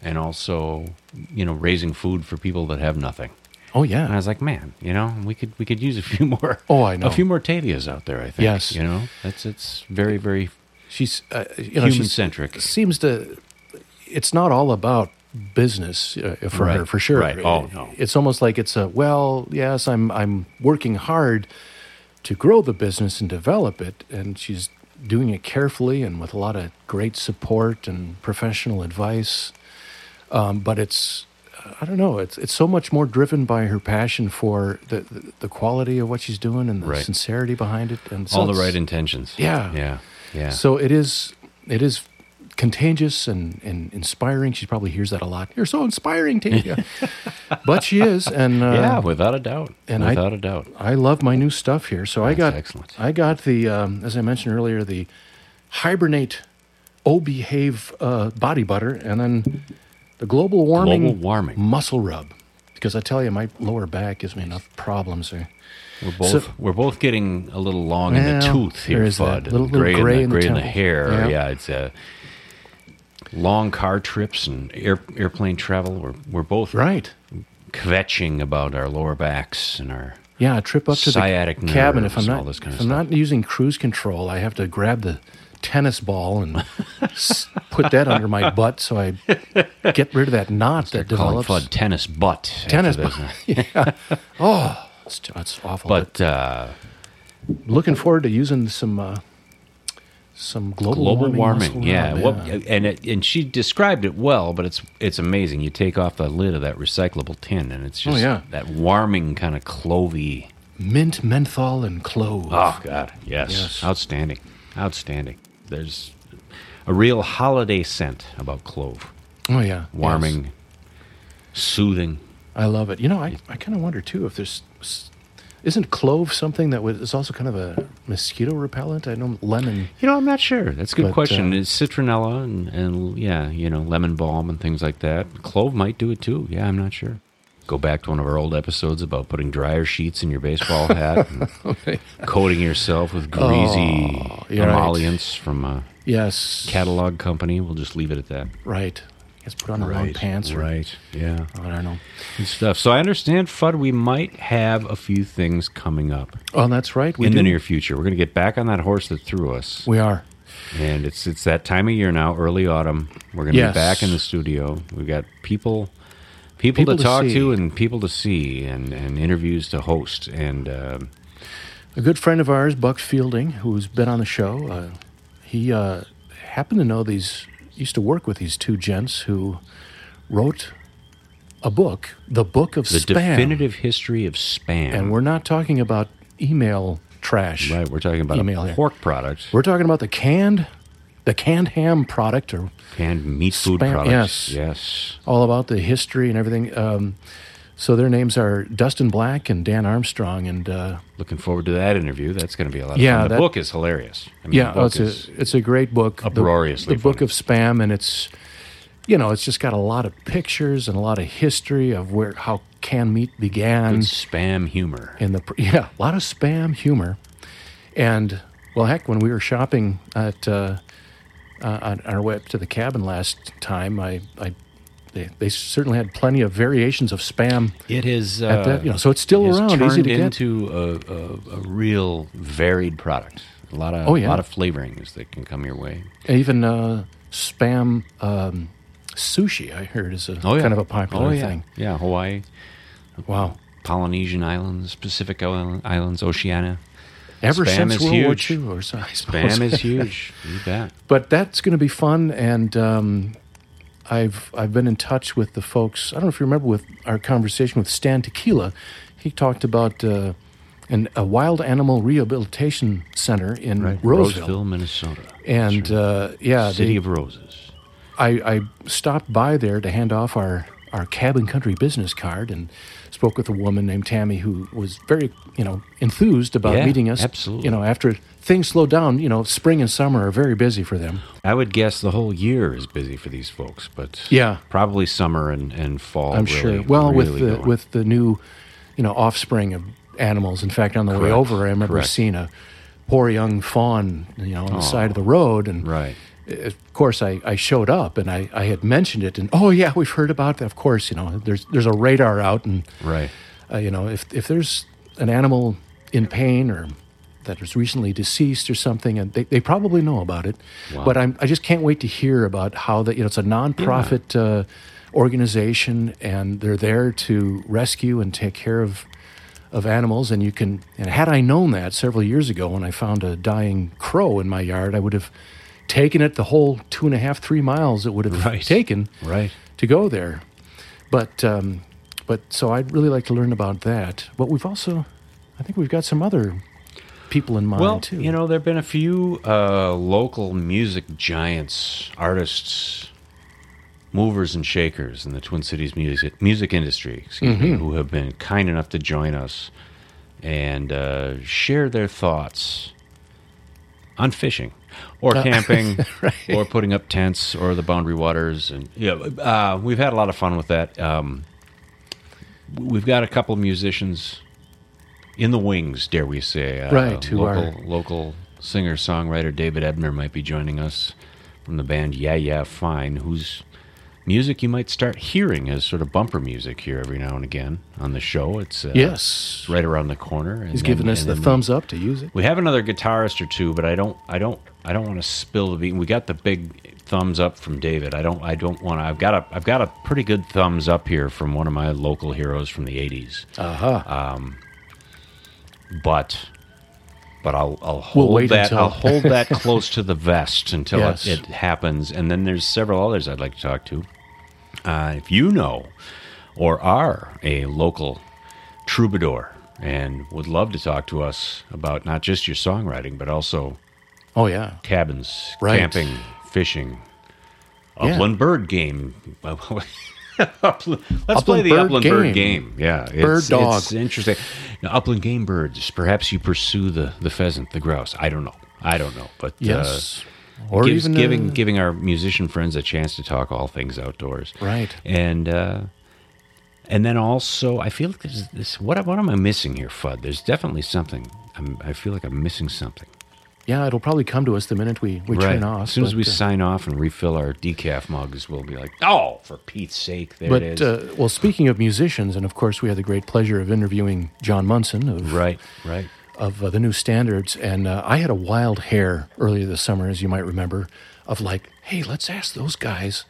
Speaker 2: and also you know raising food for people that have nothing.
Speaker 1: Oh yeah.
Speaker 2: And I was like, man, you know, we could we could use a few more.
Speaker 1: Oh, I know.
Speaker 2: a few more Tavias out there. I think.
Speaker 1: Yes.
Speaker 2: you know, that's it's very very
Speaker 1: she's uh, you know, she's-
Speaker 2: human-centric.
Speaker 1: Seems to. It's not all about business uh, for her, for sure.
Speaker 2: right. Oh, no.
Speaker 1: It's almost like it's a well, yes, I'm I'm working hard to grow the business and develop it, and she's doing it carefully and with a lot of great support and professional advice. Um, but it's I don't know. It's it's so much more driven by her passion for the the, the quality of what she's doing and the
Speaker 2: Right.
Speaker 1: sincerity behind it, and
Speaker 2: all the right intentions.
Speaker 1: Yeah,
Speaker 2: yeah, yeah.
Speaker 1: So it is it is contagious and, and inspiring. She probably hears that a lot. You're so inspiring, Tavia. but she is, and uh,
Speaker 2: yeah, without a doubt,
Speaker 1: and
Speaker 2: without
Speaker 1: I,
Speaker 2: a doubt.
Speaker 1: I love my new stuff here. So I got
Speaker 2: excellent.
Speaker 1: I got the um, as I mentioned earlier the hibernate O behave uh, body butter, and then the global warming
Speaker 2: Global warming.
Speaker 1: muscle rub. Because I tell you, my lower back gives me enough problems there.
Speaker 2: We're both
Speaker 1: So-
Speaker 2: we're both getting a little long in the tooth here,
Speaker 1: there is
Speaker 2: Fudd.
Speaker 1: that. Little- little
Speaker 2: gray,
Speaker 1: gray
Speaker 2: in the,
Speaker 1: the
Speaker 2: gray in the hair.
Speaker 1: Yeah.
Speaker 2: Yeah, it's a long car trips and air, airplane travel. We're we're both
Speaker 1: right
Speaker 2: kvetching about our lower backs and our
Speaker 1: Yeah, a trip up to
Speaker 2: sciatic
Speaker 1: the cabin. If I'm not,
Speaker 2: all this kind
Speaker 1: if I'm
Speaker 2: stuff.
Speaker 1: not using cruise control, I have to grab the tennis ball and put that under my butt so I get rid of that knot that
Speaker 2: calling
Speaker 1: develops.
Speaker 2: Fudd tennis butt.
Speaker 1: Tennis butt. yeah. Oh, it's, it's awful.
Speaker 2: But uh,
Speaker 1: looking forward to using some uh, some global,
Speaker 2: global
Speaker 1: warming.
Speaker 2: warming, yeah. Well, and it, and she described it well, but it's it's amazing. You take off the lid of that recyclable tin, and it's
Speaker 1: Oh,
Speaker 2: just
Speaker 1: yeah.
Speaker 2: that warming kind of clovey.
Speaker 1: mint, menthol, and clove.
Speaker 2: Oh God, yes.
Speaker 1: Yes.
Speaker 2: outstanding, outstanding. There's a real holiday scent about clove.
Speaker 1: Oh yeah,
Speaker 2: warming,
Speaker 1: yes.
Speaker 2: soothing.
Speaker 1: I love it. You know, I, I kind of wonder too if there's isn't clove something that would, is also kind of a mosquito repellent. I know lemon.
Speaker 2: You know, I'm not sure. That's a good
Speaker 1: But,
Speaker 2: question.
Speaker 1: uh,
Speaker 2: it's citronella and, and yeah, you know, lemon balm and things like that. Clove might do it too. Yeah, I'm not sure. Go back to one of our old episodes about putting dryer sheets in your baseball hat, and
Speaker 1: Okay.
Speaker 2: coating yourself with greasy
Speaker 1: Oh, you're right.
Speaker 2: emollients from a
Speaker 1: Yes.
Speaker 2: catalog company. We'll just leave it at that.
Speaker 1: Right. Guess put on the
Speaker 2: Right,
Speaker 1: pants. Or,
Speaker 2: right. Yeah.
Speaker 1: I don't know.
Speaker 2: Good stuff. So I understand, Fudd, we might have a few things coming up
Speaker 1: Oh, that's right. We
Speaker 2: in
Speaker 1: do.
Speaker 2: the near future. We're going to get back on that horse that threw us.
Speaker 1: We are.
Speaker 2: And it's it's that time of year now, early autumn. We're going to
Speaker 1: Yes.
Speaker 2: be back in the studio. We've got people people,
Speaker 1: People
Speaker 2: to
Speaker 1: to
Speaker 2: talk
Speaker 1: see.
Speaker 2: to and people to see and, and interviews to host. And uh,
Speaker 1: A good friend of ours, Buck Fielding, who's been on the show, uh, he uh, happened to know these, used to work with these two gents who wrote a book, The Book of
Speaker 2: the
Speaker 1: Spam.
Speaker 2: definitive history of spam.
Speaker 1: And we're not talking about email trash.
Speaker 2: right, we're talking about
Speaker 1: email
Speaker 2: a pork product.
Speaker 1: We're talking about the canned the canned ham product or
Speaker 2: canned meat food
Speaker 1: Spam-
Speaker 2: products.
Speaker 1: yes.
Speaker 2: yes.
Speaker 1: all about the history and everything. Um, so their names are Dustin Black and Dan Armstrong, and uh,
Speaker 2: Looking forward to that interview. That's going to be a lot of
Speaker 1: Yeah,
Speaker 2: fun. The
Speaker 1: that-
Speaker 2: book is hilarious. I mean,
Speaker 1: yeah,
Speaker 2: the
Speaker 1: oh,
Speaker 2: book
Speaker 1: it's
Speaker 2: is-
Speaker 1: a it's a great book, The-
Speaker 2: uproariously
Speaker 1: The, book of spam, and it's you know it's just got a lot of pictures and a lot of history of where how canned meat began.
Speaker 2: good spam humor.
Speaker 1: in the yeah, a lot of spam humor, and well, heck, when we were shopping at uh, uh, on our way up to the cabin last time, I, I they, they certainly had plenty of variations of spam.
Speaker 2: It is, uh,
Speaker 1: at that, you know, so it's still
Speaker 2: has
Speaker 1: around, easy to get.
Speaker 2: into a, a, a real varied product. A lot of
Speaker 1: Oh, yeah.
Speaker 2: a lot of flavorings that can come your way.
Speaker 1: Even uh, spam um, sushi, I heard, is a
Speaker 2: Oh, yeah.
Speaker 1: kind of a popular
Speaker 2: oh, yeah.
Speaker 1: thing.
Speaker 2: Yeah, Hawaii.
Speaker 1: Wow.
Speaker 2: Polynesian islands, Pacific islands, Oceania.
Speaker 1: Ever
Speaker 2: Spam
Speaker 1: since
Speaker 2: is
Speaker 1: World War
Speaker 2: huge.
Speaker 1: II, or so.
Speaker 2: Spam is huge. You bet.
Speaker 1: But that's going to be fun, and um, I've I've been in touch with the folks. I don't know if you remember with our conversation with Stan Tekiela. He talked about uh, an, a wild animal rehabilitation center in
Speaker 2: Right.
Speaker 1: Roseville,
Speaker 2: Roseville, Minnesota.
Speaker 1: and uh, yeah,
Speaker 2: City
Speaker 1: they-
Speaker 2: of Roses.
Speaker 1: I, I stopped by there to hand off our, our cabin country business card and spoke with a woman named Tammy who was very, you know, enthused about
Speaker 2: Yeah,
Speaker 1: meeting us.
Speaker 2: absolutely.
Speaker 1: You know, after things slow down, you know, spring and summer are very busy for them.
Speaker 2: I would guess the whole year is busy for these folks, but
Speaker 1: Yeah.
Speaker 2: probably summer and, and fall.
Speaker 1: I'm
Speaker 2: really,
Speaker 1: sure. Well, with the
Speaker 2: going.
Speaker 1: with the new, you know, offspring of animals. In fact, on the way over, I remember
Speaker 2: correct.
Speaker 1: seeing a poor young fawn, you know, on the side of the road, and
Speaker 2: right.
Speaker 1: Of course, I, I showed up and I, I had mentioned it, and oh yeah, we've heard about that. Of course, you know, there's there's a radar out, and
Speaker 2: Right.
Speaker 1: uh, you know, if if there's an animal in pain or that is recently deceased or something, and they, they probably know about it.
Speaker 2: Wow.
Speaker 1: But I'm, I just can't wait to hear about how that you know it's a nonprofit uh, organization, and they're there to rescue and take care of of animals. And you can and had I known that several years ago when I found a dying crow in my yard, I would have taken it the whole two and a half three miles it would have
Speaker 2: Right.
Speaker 1: taken
Speaker 2: Right.
Speaker 1: to go there. But um, but so I'd really like to learn about that. But we've also, I think we've got some other people in mind
Speaker 2: Well,
Speaker 1: too.
Speaker 2: you know, there have been a few uh, local music giants, artists, movers and shakers in the Twin Cities music music industry, excuse me,
Speaker 1: Mhm.
Speaker 2: who have been kind enough to join us and uh, share their thoughts on fishing or
Speaker 1: Uh,
Speaker 2: camping.
Speaker 1: right.
Speaker 2: or putting up tents or the boundary waters and yeah uh, we've had a lot of fun with that. Um, we've got a couple of musicians in the wings dare we say. Uh,
Speaker 1: Right, who
Speaker 2: local,
Speaker 1: are-
Speaker 2: local singer songwriter david ebner might be joining us from the band yeah yeah fine whose music you might start hearing as sort of bumper music here every now and again on the show it's uh,
Speaker 1: Yes.
Speaker 2: right around the corner and
Speaker 1: He's
Speaker 2: then-
Speaker 1: giving us the thumbs up to use it.
Speaker 2: we have another guitarist or two, but I don't, I don't, I don't want to spill the bean. We got the big thumbs up from David. I don't, I don't want to. I've got a, I've got a pretty good thumbs up here from one of my local heroes from the '80s.
Speaker 1: Uh-huh.
Speaker 2: Um, but, but I'll, I'll
Speaker 1: We'll
Speaker 2: hold that.
Speaker 1: until-
Speaker 2: I'll hold that close to the vest until
Speaker 1: Yes.
Speaker 2: it, it happens. And then there's several others I'd like to talk to. Uh, if you know or are a local troubadour and would love to talk to us about not just your songwriting, but also
Speaker 1: Oh yeah.
Speaker 2: cabins,
Speaker 1: Right.
Speaker 2: camping, fishing,
Speaker 1: Yeah.
Speaker 2: upland bird game. Upland- Let's
Speaker 1: Upland
Speaker 2: play the
Speaker 1: bird
Speaker 2: upland bird
Speaker 1: game.
Speaker 2: game. Yeah,
Speaker 1: Bird
Speaker 2: it's,
Speaker 1: dog.
Speaker 2: It's interesting. Now, upland game birds. Perhaps you pursue the the pheasant, the grouse. I don't know. I don't know. But
Speaker 1: Yes.
Speaker 2: uh,
Speaker 1: Or
Speaker 2: gives,
Speaker 1: even,
Speaker 2: giving
Speaker 1: uh,
Speaker 2: giving our musician friends a chance to talk all things outdoors.
Speaker 1: Right.
Speaker 2: And uh, and then also, I feel like there's this. What what am I missing here, Fudd? There's definitely something. I'm, I feel like I'm missing something.
Speaker 1: Yeah, it'll probably come to us the minute we, we turn off.
Speaker 2: As soon as we
Speaker 1: uh,
Speaker 2: sign off and refill our decaf mugs, we'll be like, "Oh, for Pete's sake!" There
Speaker 1: but
Speaker 2: it is.
Speaker 1: uh, well, speaking of musicians, and of course, we had the great pleasure of interviewing John Munson of
Speaker 2: right, right.
Speaker 1: Of uh, the new standards, and uh, I had a wild hair earlier this summer, as you might remember, of like, hey, let's ask those guys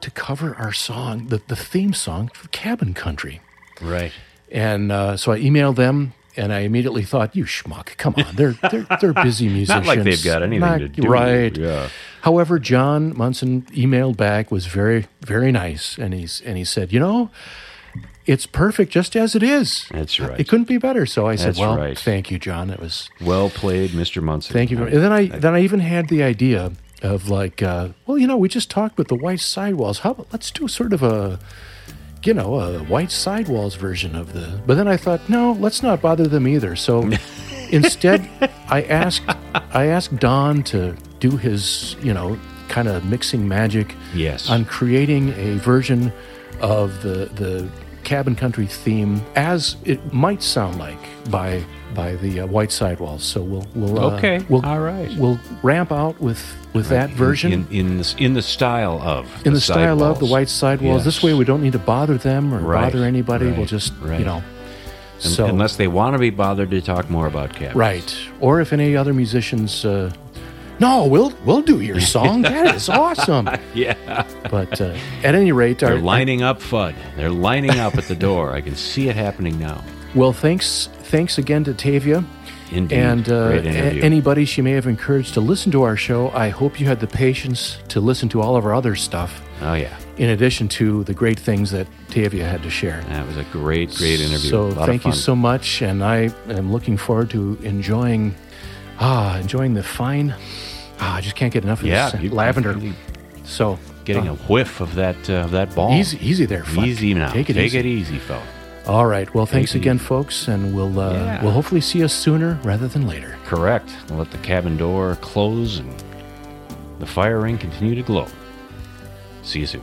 Speaker 1: to cover our song, the the theme song for Cabin Country,
Speaker 2: Right.
Speaker 1: and uh, so I emailed them. And I immediately thought, "You schmuck! Come on, they're they're, they're busy musicians.
Speaker 2: Not like they've got anything
Speaker 1: Not-
Speaker 2: to do.
Speaker 1: right?
Speaker 2: Yeah.
Speaker 1: However, John Munson emailed back was very very nice, and he's and he said, you know, it's perfect just as it is.
Speaker 2: That's right.
Speaker 1: It couldn't be better. So I said,
Speaker 2: That's
Speaker 1: well,
Speaker 2: right.
Speaker 1: thank you, John. That was
Speaker 2: Well played, Mr. Munson.
Speaker 1: thank you. very- And then I then I even had the idea of like, uh, well, you know, we just talked with the white sidewalls. How about let's do sort of a, you know, a white sidewalls version of the. But then I thought, no, let's not bother them either. So instead, I asked, I asked Don to do his, you know, kind of mixing magic.
Speaker 2: Yes.
Speaker 1: On creating a version of the the cabin country theme as it might sound like by by the uh, white sidewalls. So we'll we'll uh,
Speaker 2: Okay,
Speaker 1: we'll,
Speaker 2: all right.
Speaker 1: We'll ramp out with with that version
Speaker 2: in in the, in the style of
Speaker 1: in the, style of the white sidewalls. This way, we don't need to bother them or
Speaker 2: Right,
Speaker 1: bother anybody. We'll just
Speaker 2: right.
Speaker 1: you know. So
Speaker 2: unless they want to be bothered to talk more about cabins.
Speaker 1: right, or if any other musicians. Uh, no, we'll we'll do your song. That is awesome.
Speaker 2: Yeah.
Speaker 1: But uh, at any rate,
Speaker 2: They're lining up, Fudd. They're lining up at the door. I can see it happening now.
Speaker 1: Well, thanks thanks again to Tavia.
Speaker 2: Indeed.
Speaker 1: And uh, a- anybody she may have encouraged to listen to our show, I hope you had the patience to listen to all of our other stuff.
Speaker 2: Oh, yeah.
Speaker 1: In addition to the great things that Tavia had to share.
Speaker 2: That was a great, great interview.
Speaker 1: So
Speaker 2: A lot of
Speaker 1: thank you so much, and I am looking forward to enjoying ah enjoying the fine. Ah, I just can't get enough of
Speaker 2: Yeah,
Speaker 1: this
Speaker 2: you-
Speaker 1: lavender.
Speaker 2: really
Speaker 1: So
Speaker 2: Getting
Speaker 1: uh,
Speaker 2: a whiff of that uh, of that ball.
Speaker 1: Easy- easy there, Fudd.
Speaker 2: Easy now.
Speaker 1: Take it
Speaker 2: Take
Speaker 1: easy.
Speaker 2: it easy, fella.
Speaker 1: all right. Well, thanks
Speaker 2: Take
Speaker 1: again,
Speaker 2: easy.
Speaker 1: folks, and we'll uh,
Speaker 2: Yeah.
Speaker 1: we'll hopefully see you sooner rather than later.
Speaker 2: Correct. We'll let the cabin door close and the fire ring continue to glow. See you soon.